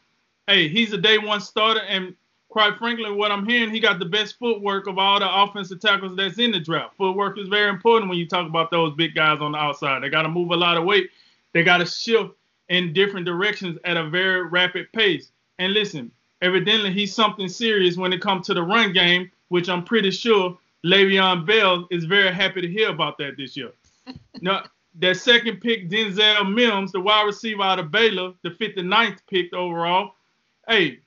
Hey, he's a day one starter, and quite frankly, what I'm hearing, he got the best footwork of all the offensive tackles that's in the draft. Footwork is very important when you talk about those big guys on the outside. They got to move a lot of weight. They got to shift in different directions at a very rapid pace. And listen, evidently he's something serious when it comes to the run game, which I'm pretty sure Le'Veon Bell is very happy to hear about that this year. now, that second pick, Denzel Mims, the wide receiver out of Baylor, the 59th pick overall. Hey,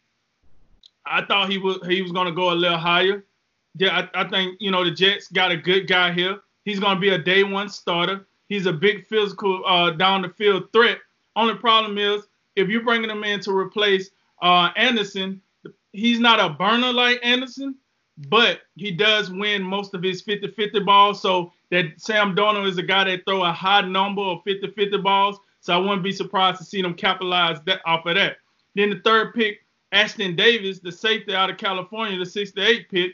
I thought he was he was gonna go a little higher. Yeah, I, I think you know the Jets got a good guy here. He's gonna be a day one starter. He's a big physical uh, down the field threat. Only problem is if you're bringing him in to replace uh, Anderson, he's not a burner like Anderson, but he does win most of his 50-50 balls. So that Sam Darnold is a guy that throw a high number of 50-50 balls. So I wouldn't be surprised to see them capitalize that off of that. Then the third pick, Ashtyn Davis, the safety out of California, the 68 pick.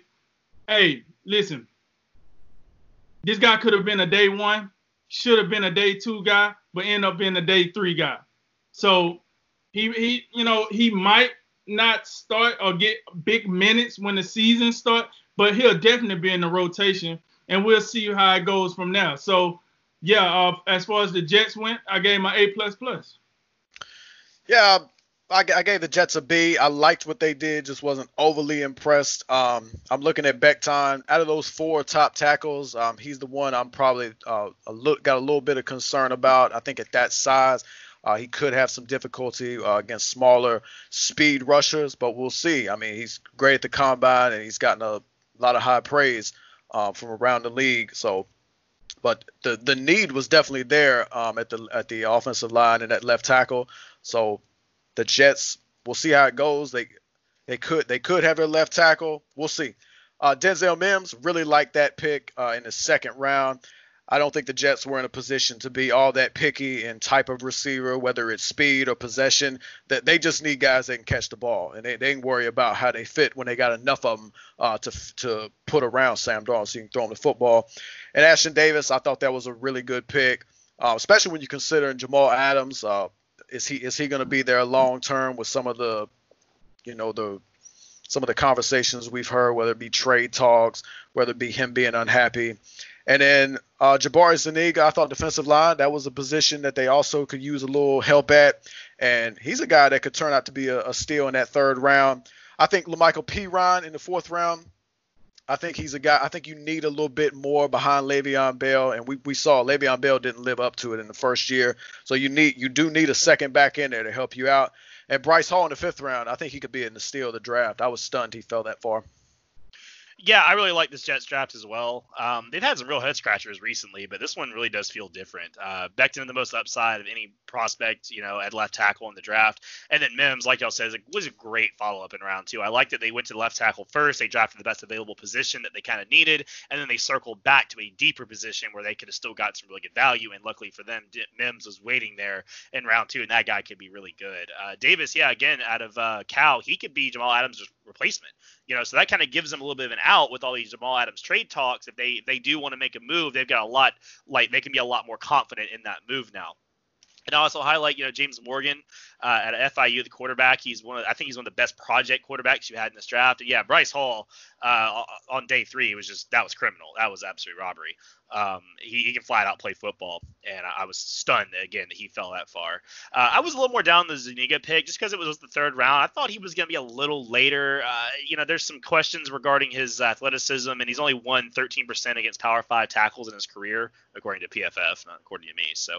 Hey, listen, this guy could have been a day one, should have been a day two guy, but end up being a day three guy. So he he you know he might not start or get big minutes when the season start, but he'll definitely be in the rotation, and we'll see how it goes from now. So yeah, uh, as far as the Jets went, I gave my A plus plus. Yeah, I, I, gave the Jets a B. I liked what they did, just wasn't overly impressed. Um, I'm looking at Becton. Out of those four top tackles, um, he's the one I'm probably uh, a got a little bit of concern about. I think at that size, Uh, he could have some difficulty uh, against smaller speed rushers, but we'll see. I mean, he's great at the combine and he's gotten a lot of high praise uh, from around the league. So, but the the need was definitely there um, at the at the offensive line and at left tackle. So the Jets, we'll see how it goes. They they could they could have their left tackle. We'll see. Uh, Denzel Mims really liked that pick uh, in the second round. I don't think the Jets were in a position to be all that picky in type of receiver, whether it's speed or possession. That they just need guys that can catch the ball, and they, they can worry about how they fit when they got enough of them uh, to to put around Sam Darnold so you can throw him the football. And Ashtyn Davis, I thought that was a really good pick, uh, especially when you consider Jamal Adams. Uh, is he is he going to be there long term with some of the, you know, the some of the conversations we've heard, whether it be trade talks, whether it be him being unhappy. And then uh, Jabari Zuniga, I thought defensive line, that was a position that they also could use a little help at. And he's a guy that could turn out to be a, a steal in that third round. I think La'Mical Perine in the fourth round, I think he's a guy. I think you need a little bit more behind Le'Veon Bell, and we, we saw Le'Veon Bell didn't live up to it in the first year. So you need you do need a second back in there to help you out. And Bryce Hall in the fifth round, I think he could be in the steal of the draft. I was stunned he fell that far. Yeah, I really like this Jets draft as well. Um, they've had some real head scratchers recently, but this one really does feel different. Uh, Becton the most upside of any prospect, you know, at left tackle in the draft, and then Mims, like y'all said, was a great follow up in round two. I like that they went to left tackle first. They drafted the best available position that they kind of needed, and then they circled back to a deeper position where they could have still got some really good value. And luckily for them, Mims was waiting there in round two, and that guy could be really good. Uh, Davis, yeah, again out of uh, Cal, he could be Jamal Adams' replacement. You know, so that kind of gives them a little bit of an out with all these Jamal Adams trade talks. If they they do want to make a move, they've got a lot like they can be a lot more confident in that move now. And I also highlight, you know, James Morgan uh, at FIU, the quarterback. He's one of, I think he's one of the best project quarterbacks you had in this draft. Yeah, Bryce Hall uh, on day three was just that was criminal. That was absolute robbery. Um, he, he, can flat out play football, and I, I was stunned again that he fell that far. Uh, I was a little more down the Zuniga pick just because it was the third round. I thought he was going to be a little later. Uh, you know, there's some questions regarding his athleticism, and he's only won 13% against Power Five tackles in his career, according to PFF, not according to me. So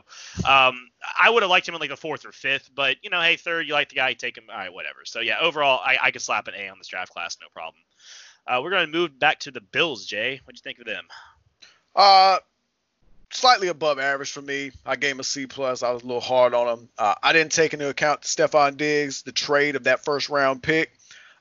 um, I would have liked him in like the fourth or fifth, but you know, hey, third, you like the guy, take him. All right, whatever. So yeah, overall, I, I could slap an A on this draft class, no problem. Uh, we're going to move back to the Bills, Jay. What'd you think of them? Uh, slightly above average for me. I gave him a C plus. I was a little hard on him. Uh, I didn't take into account Stefon Diggs, the trade of that first round pick.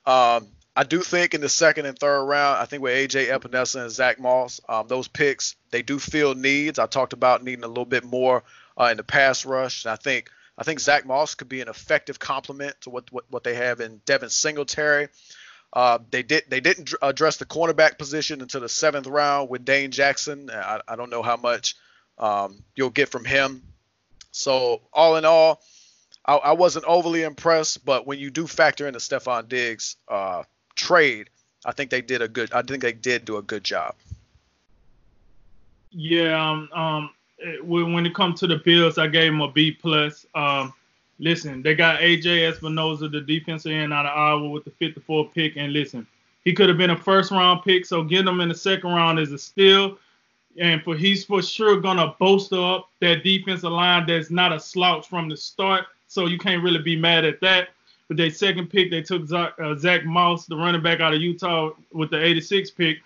Um, I do think in the second and third round, I think with AJ Epenesa and Zach Moss, um, those picks they do fill needs. I talked about needing a little bit more uh, in the pass rush. And I think I think Zach Moss could be an effective complement to what what, what they have in Devin Singletary. Uh, they did they didn't address the cornerback position until the seventh round with Dane Jackson. I, I don't know how much um, you'll get from him. So all in all, I, I, wasn't overly impressed. But when you do factor in the Stefon Diggs uh, trade, I think they did a good. I think they did do a good job. Yeah. Um. When it comes to the Bills, I gave them a B plus. Um, listen, they got AJ Epenesa, the defensive end out of Iowa, with the 54 pick. And listen, he could have been a first round pick, so getting him in the second round is a steal. And for he's for sure gonna bolster up that defensive line that's not a slouch from the start. So you can't really be mad at that. But their second pick, they took Zach, uh, Zach Moss, the running back out of Utah, with the 86 pick.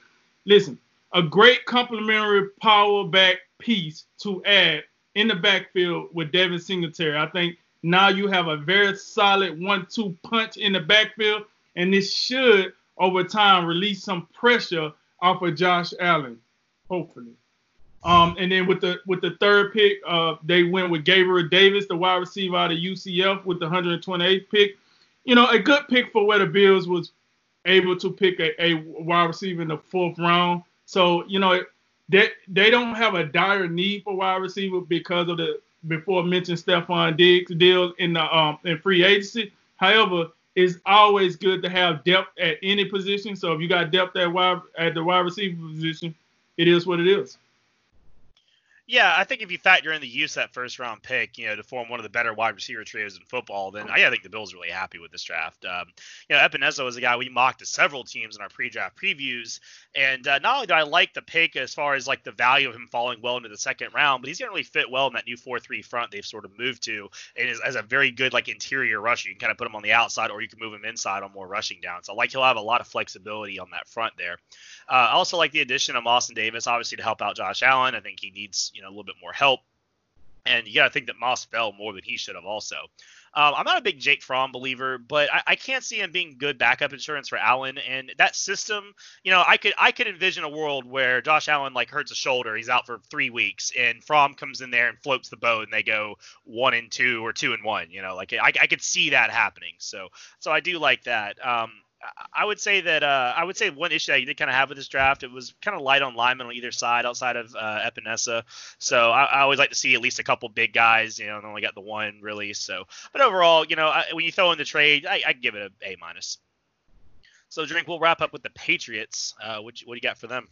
Listen, a great complementary power back piece to add in the backfield with Devin Singletary. I think now you have a very solid one-two punch in the backfield, and this should over time release some pressure off of Josh Allen, hopefully. Um, and then with the with the third pick, uh, they went with Gabriel Davis, the wide receiver out of UCF, with the 128th pick. You know, a good pick for where the Bills was able to pick a, a wide receiver in the fourth round. So you know, they they don't have a dire need for wide receiver because of the before mentioned Stefon Diggs deal in the um in free agency. However, it's always good to have depth at any position. So if you got depth at wide at the wide receiver position, it is what it is. Yeah, I think if you factor in the use that first round pick, you know, to form one of the better wide receiver trios in football, then I, I think the Bills are really happy with this draft. Um, you know, Epenesa was a guy we mocked to several teams in our pre-draft previews, and uh, not only do I like the pick as far as like the value of him falling well into the second round, but he's gonna really fit well in that new four-three front they've sort of moved to, and is as a very good like interior rusher. You can kind of put him on the outside, or you can move him inside on more rushing downs. So I like he'll have a lot of flexibility on that front there. Uh, I also like the addition of Austin Davis, obviously to help out Josh Allen. I think he needs you know a little bit more help. And you got to think that Moss fell more than he should have also. Um, I'm not a big Jake Fromm believer, but I, I, can't see him being good backup insurance for Allen. And that system, you know, I could I could envision a world where Josh Allen like hurts a shoulder, he's out for three weeks, and Fromm comes in there and floats the boat, and they go one and two or two and one. You know, like I, I could see that happening. So so I do like that. Um, I would say that uh, I would say one issue that you did kind of have with this draft, it was kind of light on linemen on either side outside of uh, Epenesa. So I, I, always like to see at least a couple big guys. You know, and only got the one really. So, but overall, you know, I, when you throw in the trade, I, I give it a A minus. So, drink. We'll wrap up with the Patriots. Uh, what, what do you got for them?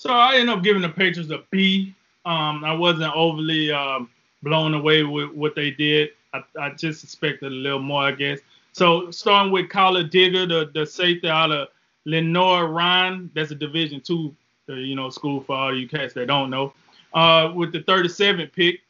So I ended up giving the Patriots a B. Um, I wasn't overly um, blown away with what they did. I, I just expected a little more, I guess. So starting with Kyle Dugger, the, the safety out of Lenoir-Rhyne, that's a Division two, uh, you know, school for all you cats that don't know. Uh, with the 37th pick,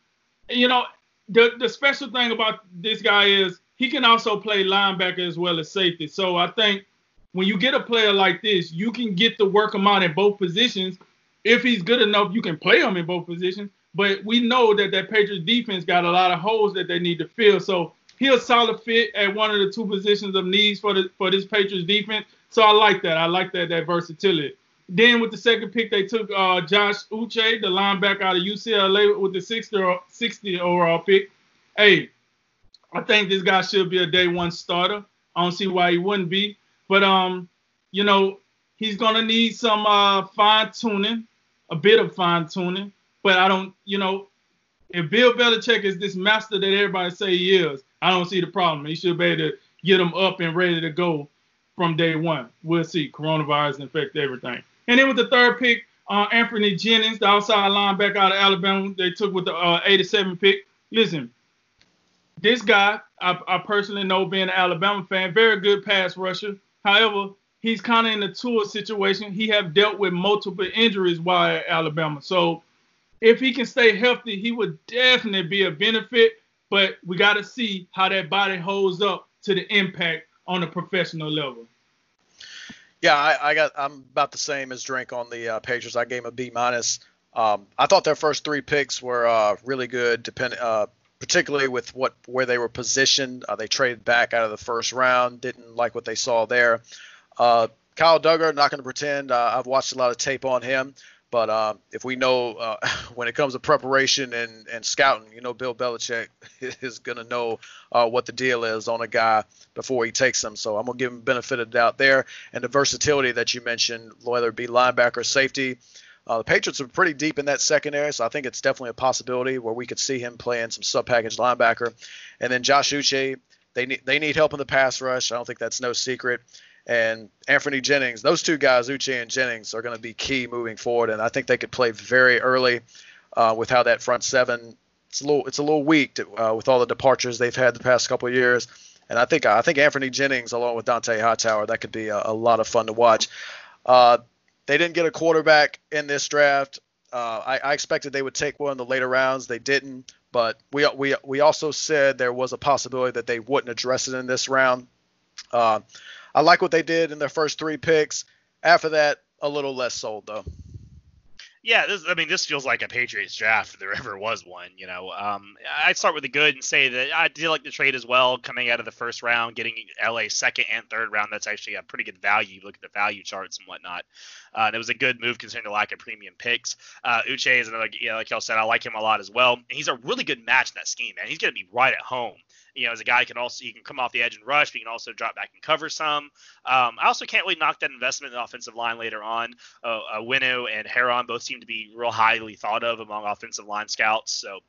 you know, the the special thing about this guy is he can also play linebacker as well as safety. So I think when you get a player like this, you can get to work him out in both positions. If he's good enough, you can play him in both positions. But we know that that Patriots defense got a lot of holes that they need to fill. So he a solid fit at one of the two positions of needs for the for this Patriots defense. So I like that. I like that that versatility. Then with the second pick, they took uh, Josh Uche, the linebacker out of UCLA, with the 60, 60 overall pick. Hey, I think this guy should be a day one starter. I don't see why he wouldn't be. But um, you know, he's gonna need some uh, fine tuning, a bit of fine tuning. But I don't, you know, if Bill Belichick is this master that everybody say he is, I don't see the problem. He should be able to get them up and ready to go from day one. We'll see. Coronavirus infect everything. And then with the third pick, uh, Anfernee Jennings, the outside linebacker out of Alabama, they took with the uh, 87 pick. Listen, this guy, I, I, personally know being an Alabama fan, very good pass rusher. However, he's kind of in a tour situation. He have dealt with multiple injuries while at Alabama. So if he can stay healthy, he would definitely be a benefit but we got to see how that body holds up to the impact on a professional level. Yeah, I, I got. I'm about the same as Drink on the uh, Patriots. I gave him a B minus. Um, I thought their first three picks were uh, really good, depend, uh, particularly with what where they were positioned. Uh, they traded back out of the first round. Didn't like what they saw there. Uh, Kyle Dugger, not going to pretend. Uh, I've watched a lot of tape on him. But uh, if we know uh, when it comes to preparation and, and scouting, you know, Bill Belichick is going to know uh, what the deal is on a guy before he takes him. So I'm going to give him benefit of the doubt there. And the versatility that you mentioned, whether it be linebacker or safety, uh, the Patriots are pretty deep in that secondary, so I think it's definitely a possibility where we could see him playing some sub-package linebacker. And then Josh Uche, they need they need help in the pass rush. I don't think that's no secret and Anthony Jennings. Those two guys, Uche and Jennings, are going to be key moving forward, and I think they could play very early uh, with how that front seven. It's a little it's a little weak to, uh, with all the departures they've had the past couple of years, and I think I think Anfernee Jennings along with Dont'a Hightower that could be a, a lot of fun to watch. Uh, they didn't get a quarterback in this draft. Uh, I, I, expected they would take one in the later rounds. They didn't, but we we we also said there was a possibility that they wouldn't address it in this round. Uh, I like what they did in their first three picks. After that, a little less sold though. Yeah, this, I mean, this feels like a Patriots draft if there ever was one. You know, um, I'd start with the good and say that I did like the trade as well, coming out of the first round, getting LA second and third round. That's actually a pretty good value. You look at the value charts and whatnot. Uh, and it was a good move considering the lack of premium picks. Uh, Uche is another, you know, like y'all said, I like him a lot as well. And he's a really good match in that scheme, man. He's going to be right at home you know, as a guy can also he can come off the edge and rush, but he can also drop back and cover some. Um, I also can't really knock that investment in the offensive line later on. Uh, uh, and Herron both seem to be real highly thought of among offensive line scouts. So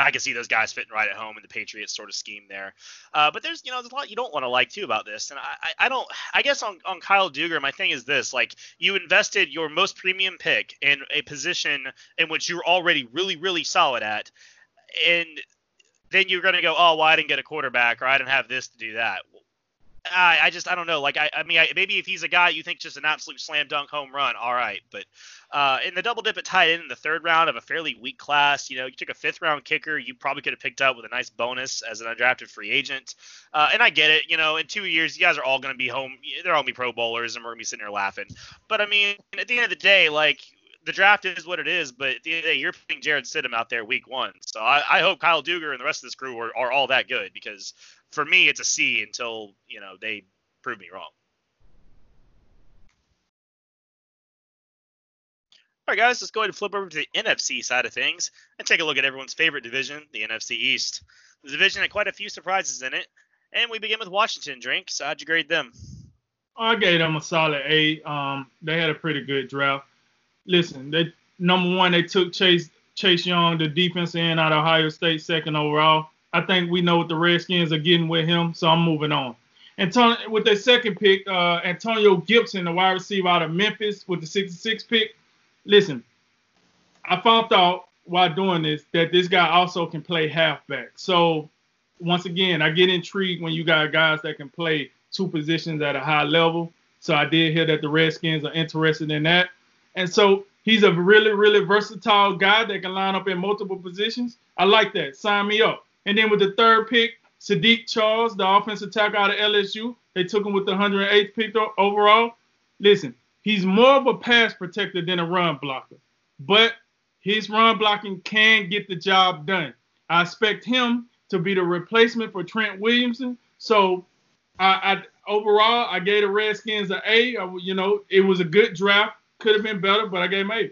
I can see those guys fitting right at home in the Patriots sort of scheme there. Uh, but there's, you know, there's a lot you don't want to like too about this. And I, I don't, I guess on, on Kyle Dugger, my thing is this: like you invested your most premium pick in a position in which you're already really, really solid at, and then you're going to go, oh, well, I didn't get a quarterback or I didn't have this to do that. I, I just I don't know. Like I, I mean, I, maybe if he's a guy you think just an absolute slam dunk home run, all right. But uh, in the double dip at tight end in the third round of a fairly weak class, you know, you took a fifth round kicker, you probably could have picked up with a nice bonus as an undrafted free agent. Uh, and I get it, you know, in two years you guys are all going to be home. They're all gonna be Pro Bowlers, and we're gonna be sitting there laughing. But I mean, at the end of the day, like the draft is what it is, but at the end of the day, you're putting Jarrett Stidham out there week one. So I, I hope Kyle Dugger and the rest of this crew are, are all that good because for me, it's a C until you know they prove me wrong. All right, guys, let's go ahead and flip over to the NFC side of things and take a look at everyone's favorite division, the NFC East. The division had quite a few surprises in it, and we begin with Washington. Drink. So how'd you grade them? I gave them a solid A. Um, they had a pretty good draft. Listen, they number one, they took Chase Chase Young, the defense end out of Ohio State, second overall. I think we know what the Redskins are getting with him, so I'm moving on. And with their second pick, uh, Antonio Gibson, the wide receiver out of Memphis, with the 66 pick. Listen, I found out while doing this that this guy also can play halfback. So once again, I get intrigued when you got guys that can play two positions at a high level. So I did hear that the Redskins are interested in that. And so he's a really, really versatile guy that can line up in multiple positions. I like that. Sign me up. And then with the third pick, Saahdiq Charles, the offensive tackle out of LSU, they took him with the 108th pick overall. Listen, he's more of a pass protector than a run blocker, but his run blocking can get the job done. I expect him to be the replacement for Trent Williamson. So, I, I overall I gave the Redskins an A. I, you know, it was a good draft. Could have been better, but I gave him A.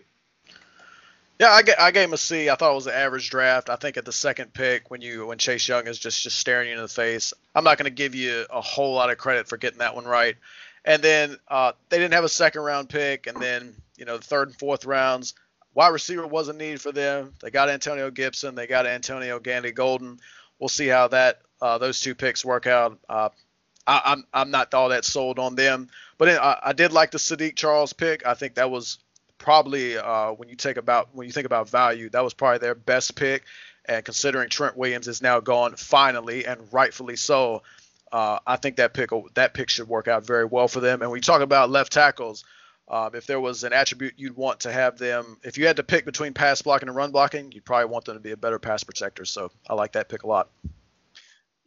Yeah, I, I gave him a C. I thought it was an average draft. I think at the second pick, when you when Chase Young is just just staring you in the face, I'm not going to give you a whole lot of credit for getting that one right. And then uh, they didn't have a second round pick, and then you know the third and fourth rounds, wide receiver wasn't needed for them. They got Antonio Gibson, they got Antonio Gandy Golden. We'll see how that uh, those two picks work out. Uh, I, am I'm, I'm not all that sold on them, but I, I did like the Saahdiq Charles pick. I think that was probably uh, when you take about when you think about value, that was probably their best pick. And considering Trent Williams is now gone finally and rightfully so, uh, I think that pick that pick should work out very well for them. And you talk about left tackles, um, if there was an attribute you'd want to have them, if you had to pick between pass blocking and run blocking, you'd probably want them to be a better pass protector. So I like that pick a lot.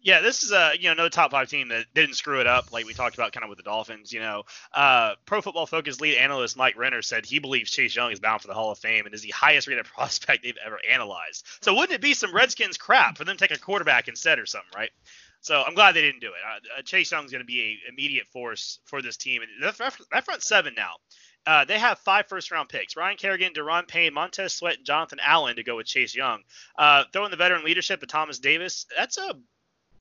Yeah, this is a you know no top five team that didn't screw it up like we talked about kind of with the Dolphins. You know, uh, Pro Football Focus lead analyst Mike Renner said he believes Chase Young is bound for the Hall of Fame and is the highest rated prospect they've ever analyzed. So wouldn't it be some Redskins crap for them to take a quarterback instead or something, right? So I'm glad they didn't do it. Uh, uh Chase Young's going to be a immediate force for this team. And that, front seven now. Uh, they have five first round picks Ryan Kerrigan, Da'Ron Payne, Montez Sweat, and Jonathan Allen to go with Chase Young. Uh, throwing the veteran leadership of Thomas Davis, that's a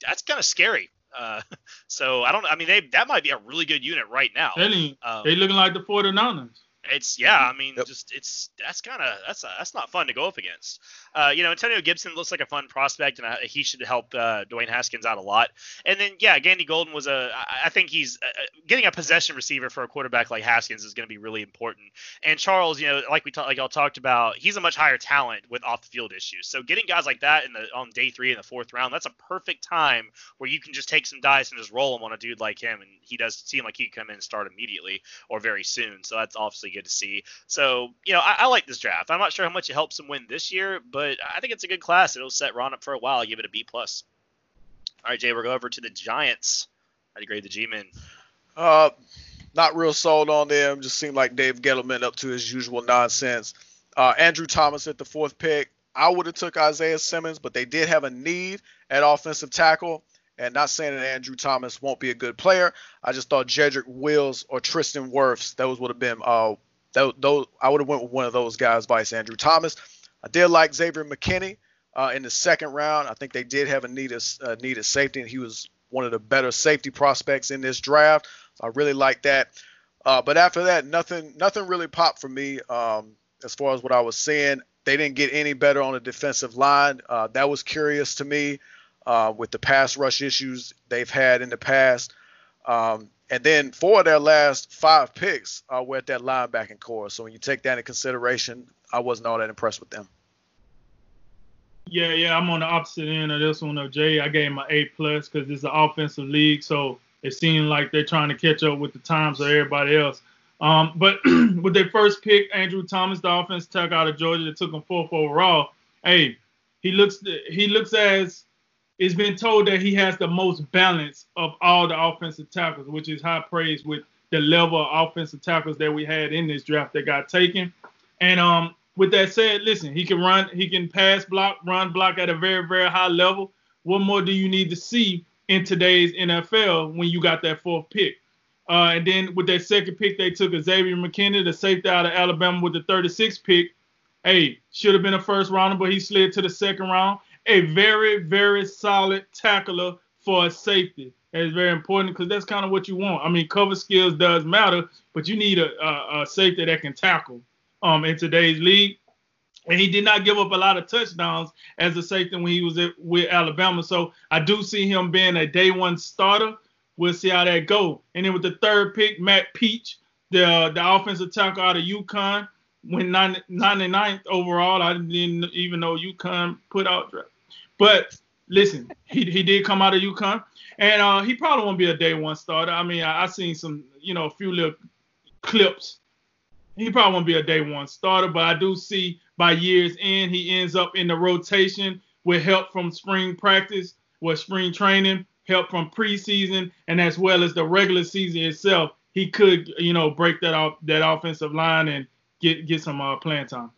that's kind of scary. Uh, so I don't. I mean, they that might be a really good unit right now. They, um, they looking like the 49ers it's yeah. I mean, yep. just it's that's kind of that's a, that's not fun to go up against. Uh, you know, Antonio Gibson looks like a fun prospect, and I, he should help uh, Dwayne Haskins out a lot. And then yeah, Gandy Golden was a. I think he's uh, uh, getting a possession receiver for a quarterback like Haskins is going to be really important. And Charles, you know, like we talked, like y'all talked about, he's a much higher talent with off the field issues. So getting guys like that in the on day three in the fourth round, that's a perfect time where you can just take some dice and just roll them on a dude like him, and he does seem like he can come in and start immediately or very soon. So that's obviously good to see. So, you know, I, I, like this draft. I'm not sure how much it helps him win this year, but I think it's a good class. It'll set Ron up for a while. Give it a B plus. All right, Jay, we're going over to the Giants. How do you grade the G-men? Uh, not real sold on them. Just seemed like Dave Gettleman up to his usual nonsense. Uh, Andrew Thomas at the fourth pick. I would have took Isaiah Simmons, but they did have a need at offensive tackle. And not saying that Andrew Thomas won't be a good player. I just thought Jedrick Wills or Tristan Wirfs, those would have been uh, those, I would have went with one of those guys, Vice Andrew Thomas. I did like Xavier McKinney uh, in the second round. I think they did have a need of, uh, need of safety, and he was one of the better safety prospects in this draft. So I really like that. Uh, but after that, nothing nothing really popped for me um, as far as what I was seeing. they didn't get any better on the defensive line. Uh, that was curious to me uh, with the pass rush issues they've had in the past. Um, and then four of their last five picks uh, were at that linebacking core. So when you take that into consideration, I wasn't all that impressed with them. Yeah, yeah, I'm on the opposite end of this one of Jay. I gave him an A plus because it's an offensive league, so it seemed like they're trying to catch up with the times of everybody else. Um, but with their first pick, Andrew Thomas, the offense tackle out of Georgia, that took him fourth overall. Hey, he looks he looks as it's been told that he has the most balance of all the offensive tackles, which is high praise with the level of offensive tackles that we had in this draft that got taken. And um, with that said, listen, he can run, he can pass block, run block at a very, very high level. What more do you need to see in today's NFL when you got that fourth pick? Uh, and then with that second pick, they took Xavier McKinney, the safety out of Alabama, with the 36th pick. Hey, should have been a first rounder, but he slid to the second round. A very, very solid tackler for a safety. That is very important because that's kind of what you want. I mean, cover skills does matter, but you need a, a, a safety that can tackle um, in today's league. And he did not give up a lot of touchdowns as a safety when he was at, with Alabama. So I do see him being a day one starter. We'll see how that go. And then with the third pick, Matt Peart, the the offensive tackle out of UConn, went 90, 99th overall. I didn't even know UConn put out draft. But listen, he, he did come out of UConn, and uh, he probably won't be a day one starter. I mean, I, I seen some, you know, a few little clips he probably won't be a day one starter, but I do see by year's end he ends up in the rotation with help from spring practice, with spring training, help from preseason, and as well as the regular season itself. He could, you know, break that off that offensive line and get get some uh, playing time.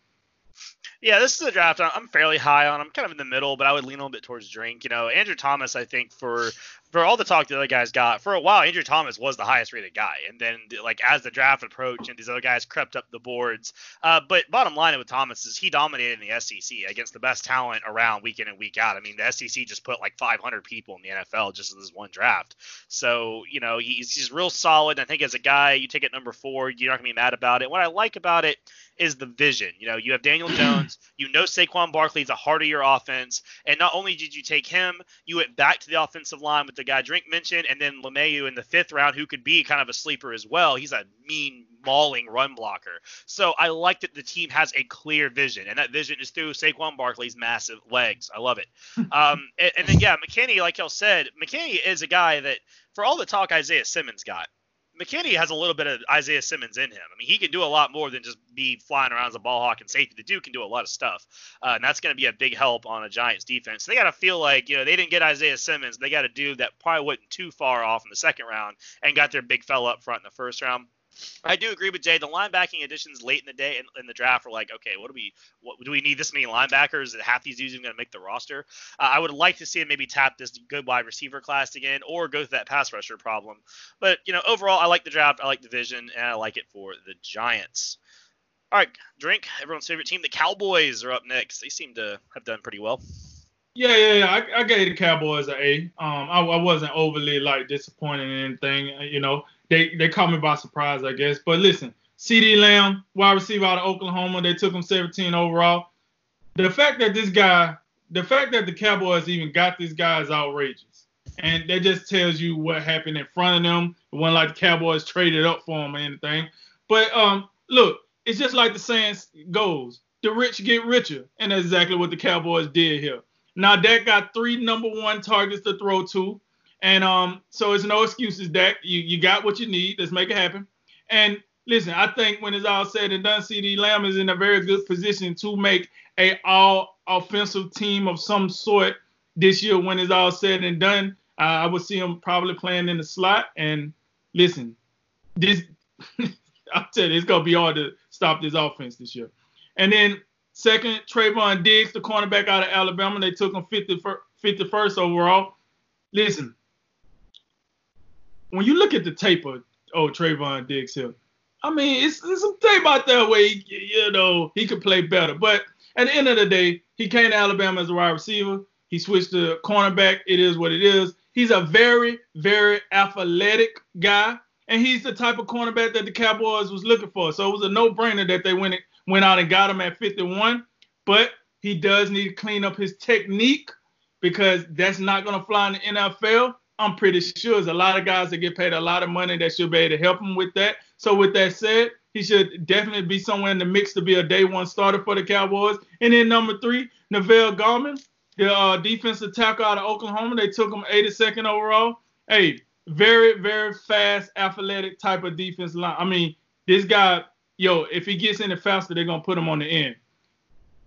Yeah, this is a draft I'm fairly high on. I'm kind of in the middle, but I would lean a little bit towards Drink. You know, Andrew Thomas, I think for for all the talk the other guys got, for a while, Andrew Thomas was the highest rated guy. And then, like, as the draft approached and these other guys crept up the boards. Uh, but bottom line with Thomas is he dominated in the SEC against the best talent around week in and week out. I mean, the SEC just put like 500 people in the NFL just in this one draft. So, you know, he's, he's real solid. I think as a guy, you take it number four, you're not going to be mad about it. What I like about it is the vision. You know, you have Daniel Jones, you know Saquon Barkley is a heart of your offense. And not only did you take him, you went back to the offensive line with the guy Drink mentioned, and then Lemieux in the fifth round, who could be kind of a sleeper as well. He's a mean, mauling run blocker. So I like that the team has a clear vision, and that vision is through Saquon Barkley's massive legs. I love it. um, and, and then yeah, McKinney, like y'all said, McKinney is a guy that, for all the talk Isaiah Simmons got, McKinney has a little bit of Isaiah Simmons in him. I mean, he can do a lot more than just be flying around as a ball hawk and safety. The dude can do a lot of stuff, uh, and that's going to be a big help on a Giants defense. So they got to feel like you know they didn't get Isaiah Simmons. They got a dude that probably wasn't too far off in the second round and got their big fella up front in the first round. I do agree with Jay. The linebacking additions late in the day in, in, the draft were like, okay, what do we, what do we need this many linebackers? Half these dudes even going to make the roster. Uh, I would like to see him maybe tap this good wide receiver class again, or go through that pass rusher problem. But you know, overall, I like the draft. I like the vision, and I like it for the Giants. All right, drink. Everyone's favorite team, the Cowboys, are up next. They seem to have done pretty well. Yeah, yeah, yeah. I, I gave the Cowboys an A. Um, I, I wasn't overly like disappointed in anything. You know, they they caught me by surprise, I guess. But listen, CeeDee Lamb, wide receiver out of Oklahoma, they took him 17 overall. The fact that this guy, the fact that the Cowboys even got this guy is outrageous. And that just tells you what happened in front of them. It wasn't like the Cowboys traded up for him or anything. But um, look, it's just like the saying goes: the rich get richer, and that's exactly what the Cowboys did here. Now Dak got three number one targets to throw to. And um, so it's no excuses, Dak. You you got what you need. Let's make it happen. And listen, I think when it's all said and done, CeeDee Lamb is in a very good position to make a all offensive team of some sort this year when it's all said and done. Uh, I would see him probably playing in the slot. And listen, this I'll tell you, it's gonna be hard to stop this offense this year. And then second, Trevon Diggs, the cornerback out of Alabama, they took him 50, 51st overall. Listen, when you look at the tape of oh Trevon Diggs here, I mean it's, it's some tape out there where he, you know he could play better. But at the end of the day, he came to Alabama as a wide receiver. He switched to cornerback. It is what it is. He's a very, very athletic guy, and he's the type of cornerback that the Cowboys was looking for. So it was a no-brainer that they went went out and got him at 51. but he does need to clean up his technique because that's not going to fly in the NFL. I'm pretty sure there's a lot of guys that get paid a lot of money that should be able to help him with that. So with that said, he should definitely be somewhere in the mix to be a day one starter for the Cowboys. And then number three, Neville Gallimore, the uh, defensive tackle out of Oklahoma. They took him 82nd overall. Hey, very, very fast, athletic type of defense line. I mean, this guy, yo, if he gets any faster, they're gonna put him on the end.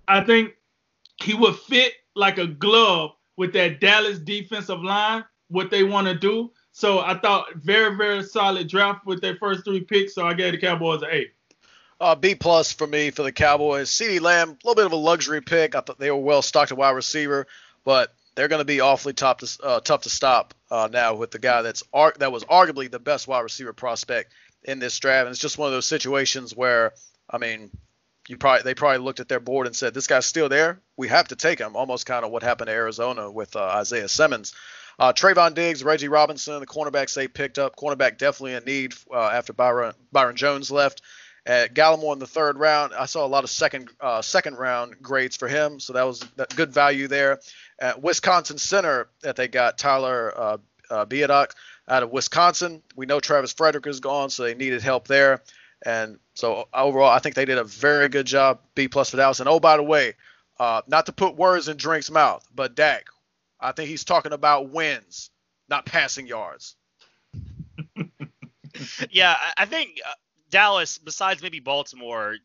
I think he would fit like a glove with that Dallas defensive line, what they want to do. So I thought very, very solid draft with their first three picks. So I gave the Cowboys an A. Uh, B plus for me for the Cowboys. CeeDee Lamb, a little bit of a luxury pick. I thought they were well stocked at wide receiver, but they're going to be awfully tough to uh, tough to stop uh, now with the guy that's ar- that was arguably the best wide receiver prospect in this draft. And it's just one of those situations where, I mean, you probably they probably looked at their board and said, "This guy's still there. We have to take him." Almost kind of what happened to Arizona with uh, Isaiah Simmons. Uh, Trevon Diggs, Reggie Robinson, the cornerbacks they picked up. Cornerback definitely in need uh, after Byron Byron Jones left. At Gallimore in the third round, I saw a lot of second uh, second round grades for him, so that was good value there. At Wisconsin center that they got Tyler uh, uh, out of Wisconsin. We know Travis Frederick is gone, so they needed help there. And so overall, I think they did a very good job. B plus for Dallas. And oh, by the way, uh, not to put words in Drink's mouth, but Dak, I think he's talking about wins, not passing yards. yeah, I think uh, Dallas, besides maybe Baltimore,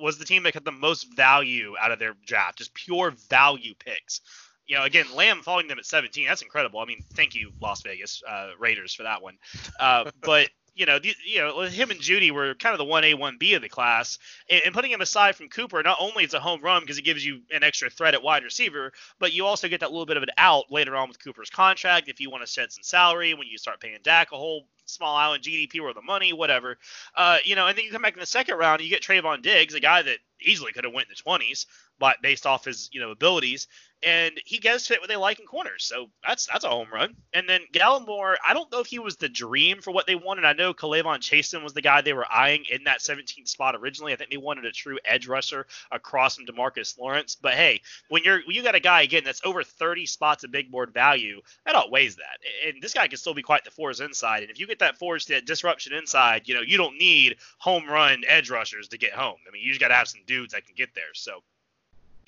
was the team that got the most value out of their draft, just pure value picks. You know, again, Lamb following them at 17, that's incredible. I mean, thank you, Las Vegas uh, Raiders, for that one. Uh, but you know, the, you know, him and Jeudy were kind of the one A, one B of the class, and, and, putting him aside from Cooper, not only it's a home run because it gives you an extra threat at wide receiver, but you also get that little bit of an out later on with Cooper's contract if you want to set some salary when you start paying Dak a whole small island GDP worth of money, whatever. Uh, you know, and then you come back in the second round, you get Trevon Diggs, a guy that easily could have went in the 20s, but based off his you know abilities, and he gets fit what they like in corners. So that's that's a home run. And then Gallimore, I don't know if he was the dream for what they wanted. I know K'Lavon Chaisson was the guy they were eyeing in that 17th spot originally. I think they wanted a true edge rusher across from Demarcus Lawrence. But hey, when you're when you got a guy again that's over 30 spots of big board value, that outweighs that. And this guy can still be quite the force inside. And if you get that force that disruption inside, you know you don't need home run edge rushers to get home. I mean you just got to have some dudes that can get there. So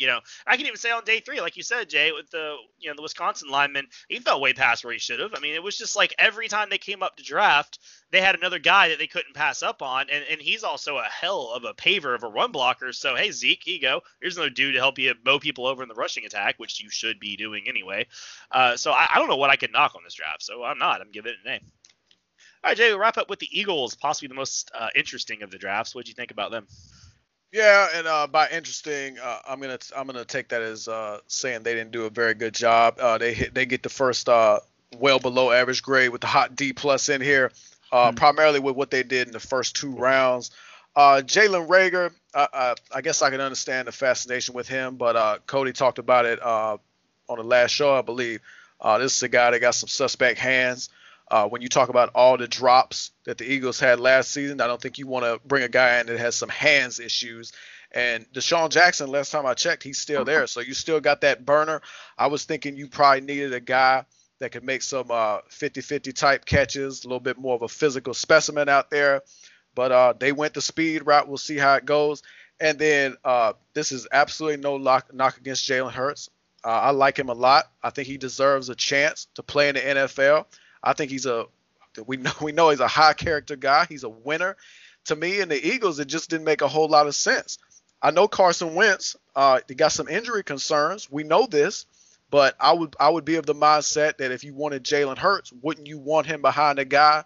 you know, I can even say on day three, like you said, Jay, with the you know the Wisconsin lineman, he fell way past where he should have. I mean, it was just like every time they came up to draft, they had another guy that they couldn't pass up on, and, and he's also a hell of a paver of a run blocker. So hey, Zeke, here you go. Here's another dude to help you mow people over in the rushing attack, which you should be doing anyway. Uh, so I, I don't know what I could knock on this draft, so I'm not. I'm giving it an A. All right, Jay, we'll wrap up with the Eagles, possibly the most uh, interesting of the drafts. What do you think about them? Yeah, and uh, by interesting, uh, I'm gonna I'm gonna take that as uh, saying they didn't do a very good job. Uh, they hit, they get the first uh, well below average grade with the hot D plus in here, mm-hmm. primarily with what they did in the first two rounds. Jalen Reagor, I guess I can understand the fascination with him, but Cody talked about it on the last show, I believe. this is a guy that got some suspect hands. Uh, when you talk about all the drops that the Eagles had last season, I don't think you want to bring a guy in that has some hands issues. And DeSean Jackson, last time I checked, he's still there. So you still got that burner. I was thinking you probably needed a guy that could make some 50-50 uh, type catches, a little bit more of a physical specimen out there. But uh, they went the speed route. We'll see how it goes. And then uh, this is absolutely no knock, knock against Jalen Hurts. Uh, I like him a lot. I think he deserves a chance to play in the NFL. I think he's a we know we know he's a high character guy. He's a winner. To me, in the Eagles, it just didn't make a whole lot of sense. I know Carson Wentz. Uh, he got some injury concerns. We know this, but I would I would be of the mindset that if you wanted Jalen Hurts, wouldn't you want him behind a guy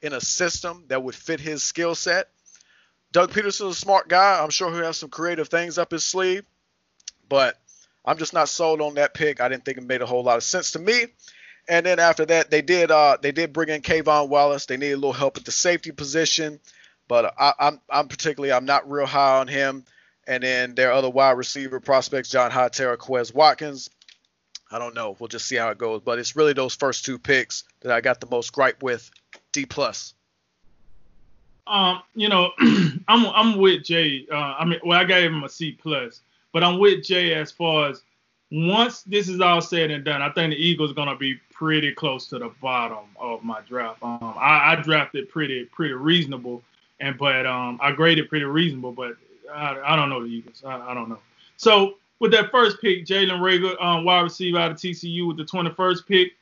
in a system that would fit his skill set? Doug Pederson's a smart guy. I'm sure he'll have some creative things up his sleeve, but I'm just not sold on that pick. I didn't think it made a whole lot of sense to me. And then after that, they did uh, they did bring in K'Von Wallace. They needed a little help at the safety position, but I, I'm I'm particularly I'm not real high on him. And then their other wide receiver prospects, John Hightower, Quez Watkins. I don't know. We'll just see how it goes. But it's really those first two picks that I got the most gripe with. D plus. Um, you know, I'm I'm with Jay. Uh, I mean, well, I gave him a C plus, But I'm with Jay as far as once this is all said and done, I think the Eagles gonna be pretty close to the bottom of my draft. Um, I, I drafted pretty pretty reasonable, and but um, I graded pretty reasonable, but I, I don't know the Eagles. I, I don't know. So with that first pick, Jalen Reagor, um, wide receiver out of TCU with the 21st pick.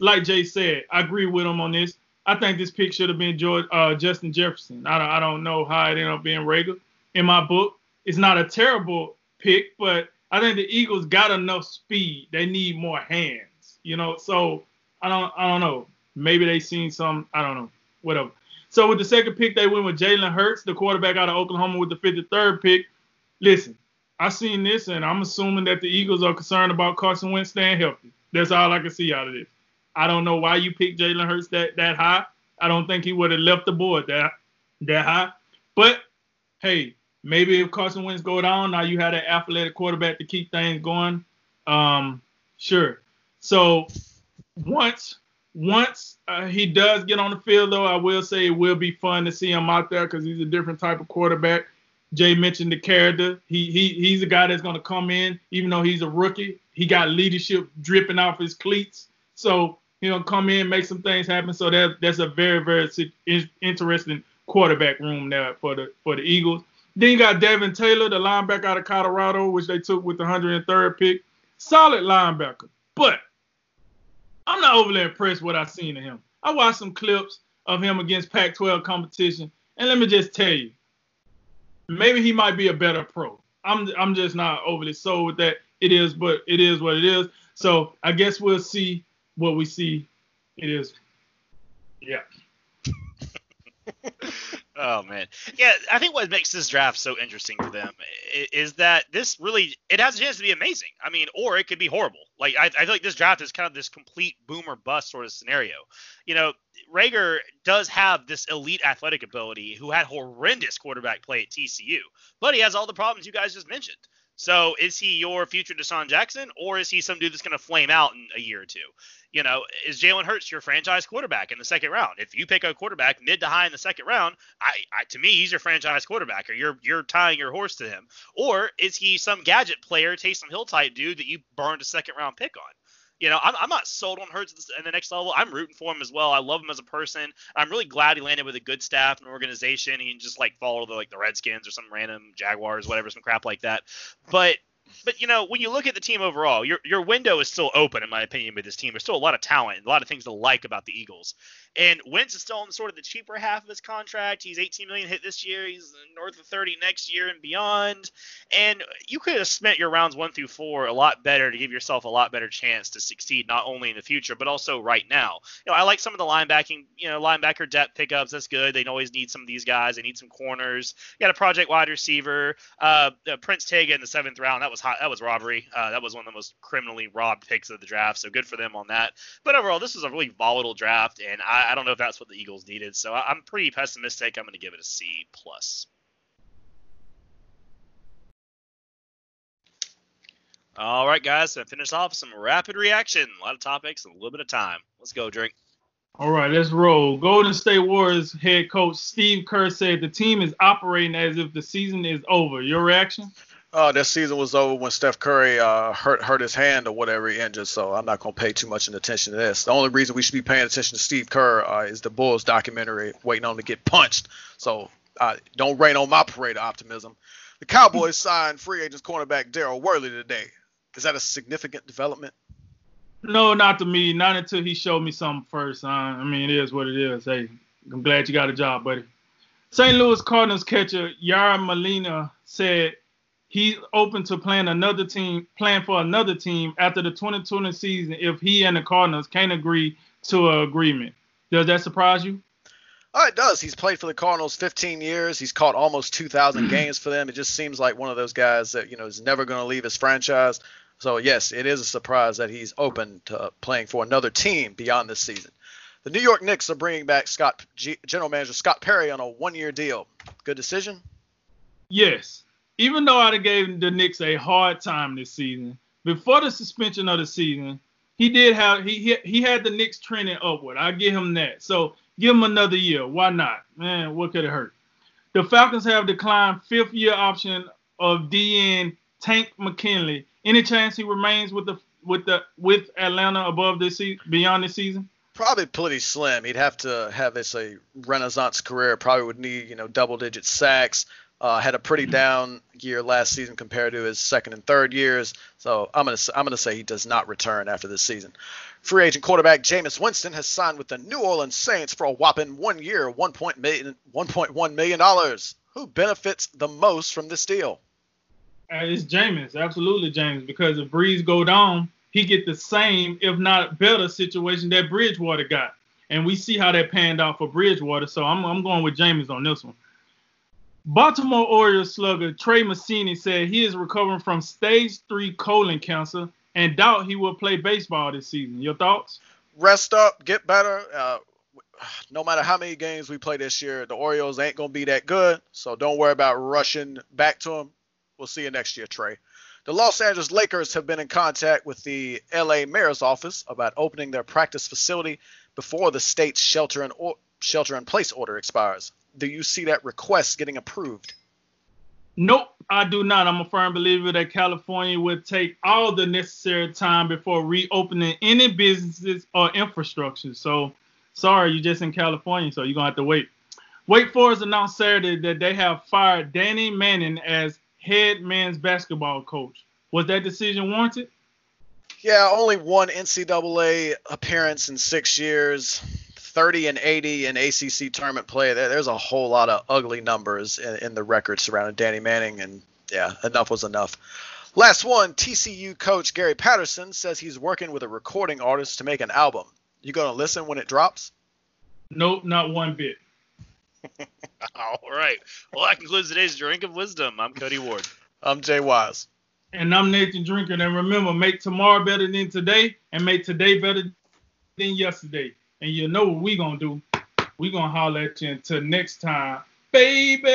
Like Jay said, I agree with him on this. I think this pick should have been George, uh, Justin Jefferson. I don't, I don't know how it ended up being Reagor. In my book, it's not a terrible pick, but I think the Eagles got enough speed. They need more hands, you know. So I don't, I don't know. Maybe they seen some. I don't know. Whatever. So with the second pick, they went with Jalen Hurts, the quarterback out of Oklahoma, with the 53rd pick. Listen, I seen this, and I'm assuming that the Eagles are concerned about Carson Wentz staying healthy. That's all I can see out of this. I don't know why you picked Jalen Hurts that that high. I don't think he would have left the board that that high. But hey, maybe if Carson Wentz go down, now you had an athletic quarterback to keep things going. Um, sure. So once once uh, he does get on the field, though, I will say it will be fun to see him out there because he's a different type of quarterback. Jay mentioned the character. He he he's a guy that's going to come in, even though he's a rookie. He got leadership dripping off his cleats. So he'll come in, make some things happen. So that that's a very very interesting quarterback room there for the for the Eagles. Then you got Devin Taylor, the linebacker out of Colorado, which they took with the 103rd pick. Solid linebacker, but I'm not overly impressed with what I've seen of him. I watched some clips of him against Pac-12 competition, and let me just tell you, maybe he might be a better pro. I'm I'm just not overly sold with that. It is, but it is what it is. So I guess we'll see what we see. It is. Yeah. Oh man, yeah. I think what makes this draft so interesting for them is that this really it has a chance to be amazing. I mean, or it could be horrible. Like I, I feel like this draft is kind of this complete boom or bust sort of scenario. You know, Reagor does have this elite athletic ability, who had horrendous quarterback play at TCU, but he has all the problems you guys just mentioned. So is he your future DeSean Jackson, or is he some dude that's going to flame out in a year or two? You know, is Jalen Hurts your franchise quarterback in the second round? If you pick a quarterback mid to high in the second round, I, I to me he's your franchise quarterback, or you're you're tying your horse to him. Or is he some gadget player, Taysom Hill type dude that you burned a second round pick on? You know, I'm, I'm not sold on Hurts in the next level. I'm rooting for him as well. I love him as a person. I'm really glad he landed with a good staff and organization. He can just like follow the like the Redskins or some random Jaguars, whatever, some crap like that. But but you know, when you look at the team overall, your your window is still open, in my opinion, with this team. There's still a lot of talent, and a lot of things to like about the Eagles. And Wentz is still on sort of the cheaper half of his contract. He's 18 million hit this year. He's north of 30 next year and beyond. And you could have spent your rounds one through four a lot better to give yourself a lot better chance to succeed, not only in the future but also right now. You know, I like some of the linebacking, you know, linebacker depth pickups. That's good. They always need some of these guys. They need some corners. You got a project wide receiver, uh, uh, Prince Tega in the seventh round. That was hot. That was robbery. Uh, that was one of the most criminally robbed picks of the draft. So good for them on that. But overall, this was a really volatile draft, and I I, I don't know if that's what the Eagles needed. So I, am pretty pessimistic. I'm going to give it a C plus. All right, guys. So finish off some rapid reaction. A lot of topics, a little bit of time. Let's go, drink. All right, let's roll. Golden State Warriors head coach Steve Kerr said the team is operating as if the season is over. Your reaction? Uh, that season was over when Steph Curry uh, hurt hurt his hand or whatever he injured. So I'm not gonna pay too much attention to this. The only reason we should be paying attention to Steve Kerr uh, is the Bulls documentary, waiting on to get punched. So uh, don't rain on my parade of optimism. The Cowboys signed free agents cornerback Daryl Worley today. Is that a significant development? No, not to me. Not until he showed me something first. I mean, it is what it is. Hey, I'm glad you got a job, buddy. St. Louis Cardinals catcher Yadier Molina said he's open to playing another team, playing for another team after the 2020 season if he and the Cardinals can't agree to an agreement. Does that surprise you? Oh, it does. He's played for the Cardinals 15 years. He's caught almost 2,000 games for them. It just seems like one of those guys that you know is never going to leave his franchise. So yes, it is a surprise that he's open to playing for another team beyond this season. The New York Knicks are bringing back Scott G- General Manager Scott Perry on a one-year deal. Good decision. Yes, even though I gave the Knicks a hard time this season, before the suspension of the season, he did have he he he had the Knicks trending upward. I give him that. So give him another year. Why not? Man, what could it hurt? The Falcons have declined fifth year option of DN Takk McKinley. Any chance he remains with the with the with Atlanta above this season, beyond this season? Probably pretty slim. He'd have to have this a renaissance career. Probably would need you know double digit sacks. Uh, had a pretty down year last season compared to his second and third years. So I'm gonna I'm gonna say he does not return after this season. Free agent quarterback Jameis Winston has signed with the New Orleans Saints for a whopping one year, $1.1 million. Who benefits the most from this deal? Uh, it's Jameis, absolutely Jameis, because if Brees go down, he get the same, if not better, situation that Bridgewater got. And we see how that panned out for Bridgewater. So I'm, I'm going with Jameis on this one. Baltimore Orioles slugger Trey Mancini said he is recovering from stage three colon cancer and doubt he will play baseball this season. Your thoughts? Rest up, get better. Uh, no matter how many games we play this year, the Orioles ain't gonna be that good. So don't worry about rushing back to them. We'll see you next year, Trey. The Los Angeles Lakers have been in contact with the LA Mayor's office about opening their practice facility before the state's shelter in or- shelter in place order expires. Do you see that request getting approved? Nope, I do not. I'm a firm believer that California would take all the necessary time before reopening any businesses or infrastructure. So, sorry, you're just in California, so you're gonna have to wait. Wake Forest announced Saturday that they have fired Danny Manning as head men's basketball coach. Was that decision warranted? Yeah, only one NCAA appearance in six years. 30 and 80 in ACC tournament play. there's a whole lot of ugly numbers in, in the record surrounding Danny Manning, and yeah, enough was enough. Last one, TCU coach Gary Patterson says he's working with a recording artist to make an album. You gonna listen when it drops? Nope, not one bit. All right. Well, that concludes today's drink of wisdom. I'm Cody Ward. I'm Jay Wise. And I'm Nathan Drinker. And remember, make tomorrow better than today, and make today better than yesterday. And you know what we gonna do? We gonna holler at you until next time, baby.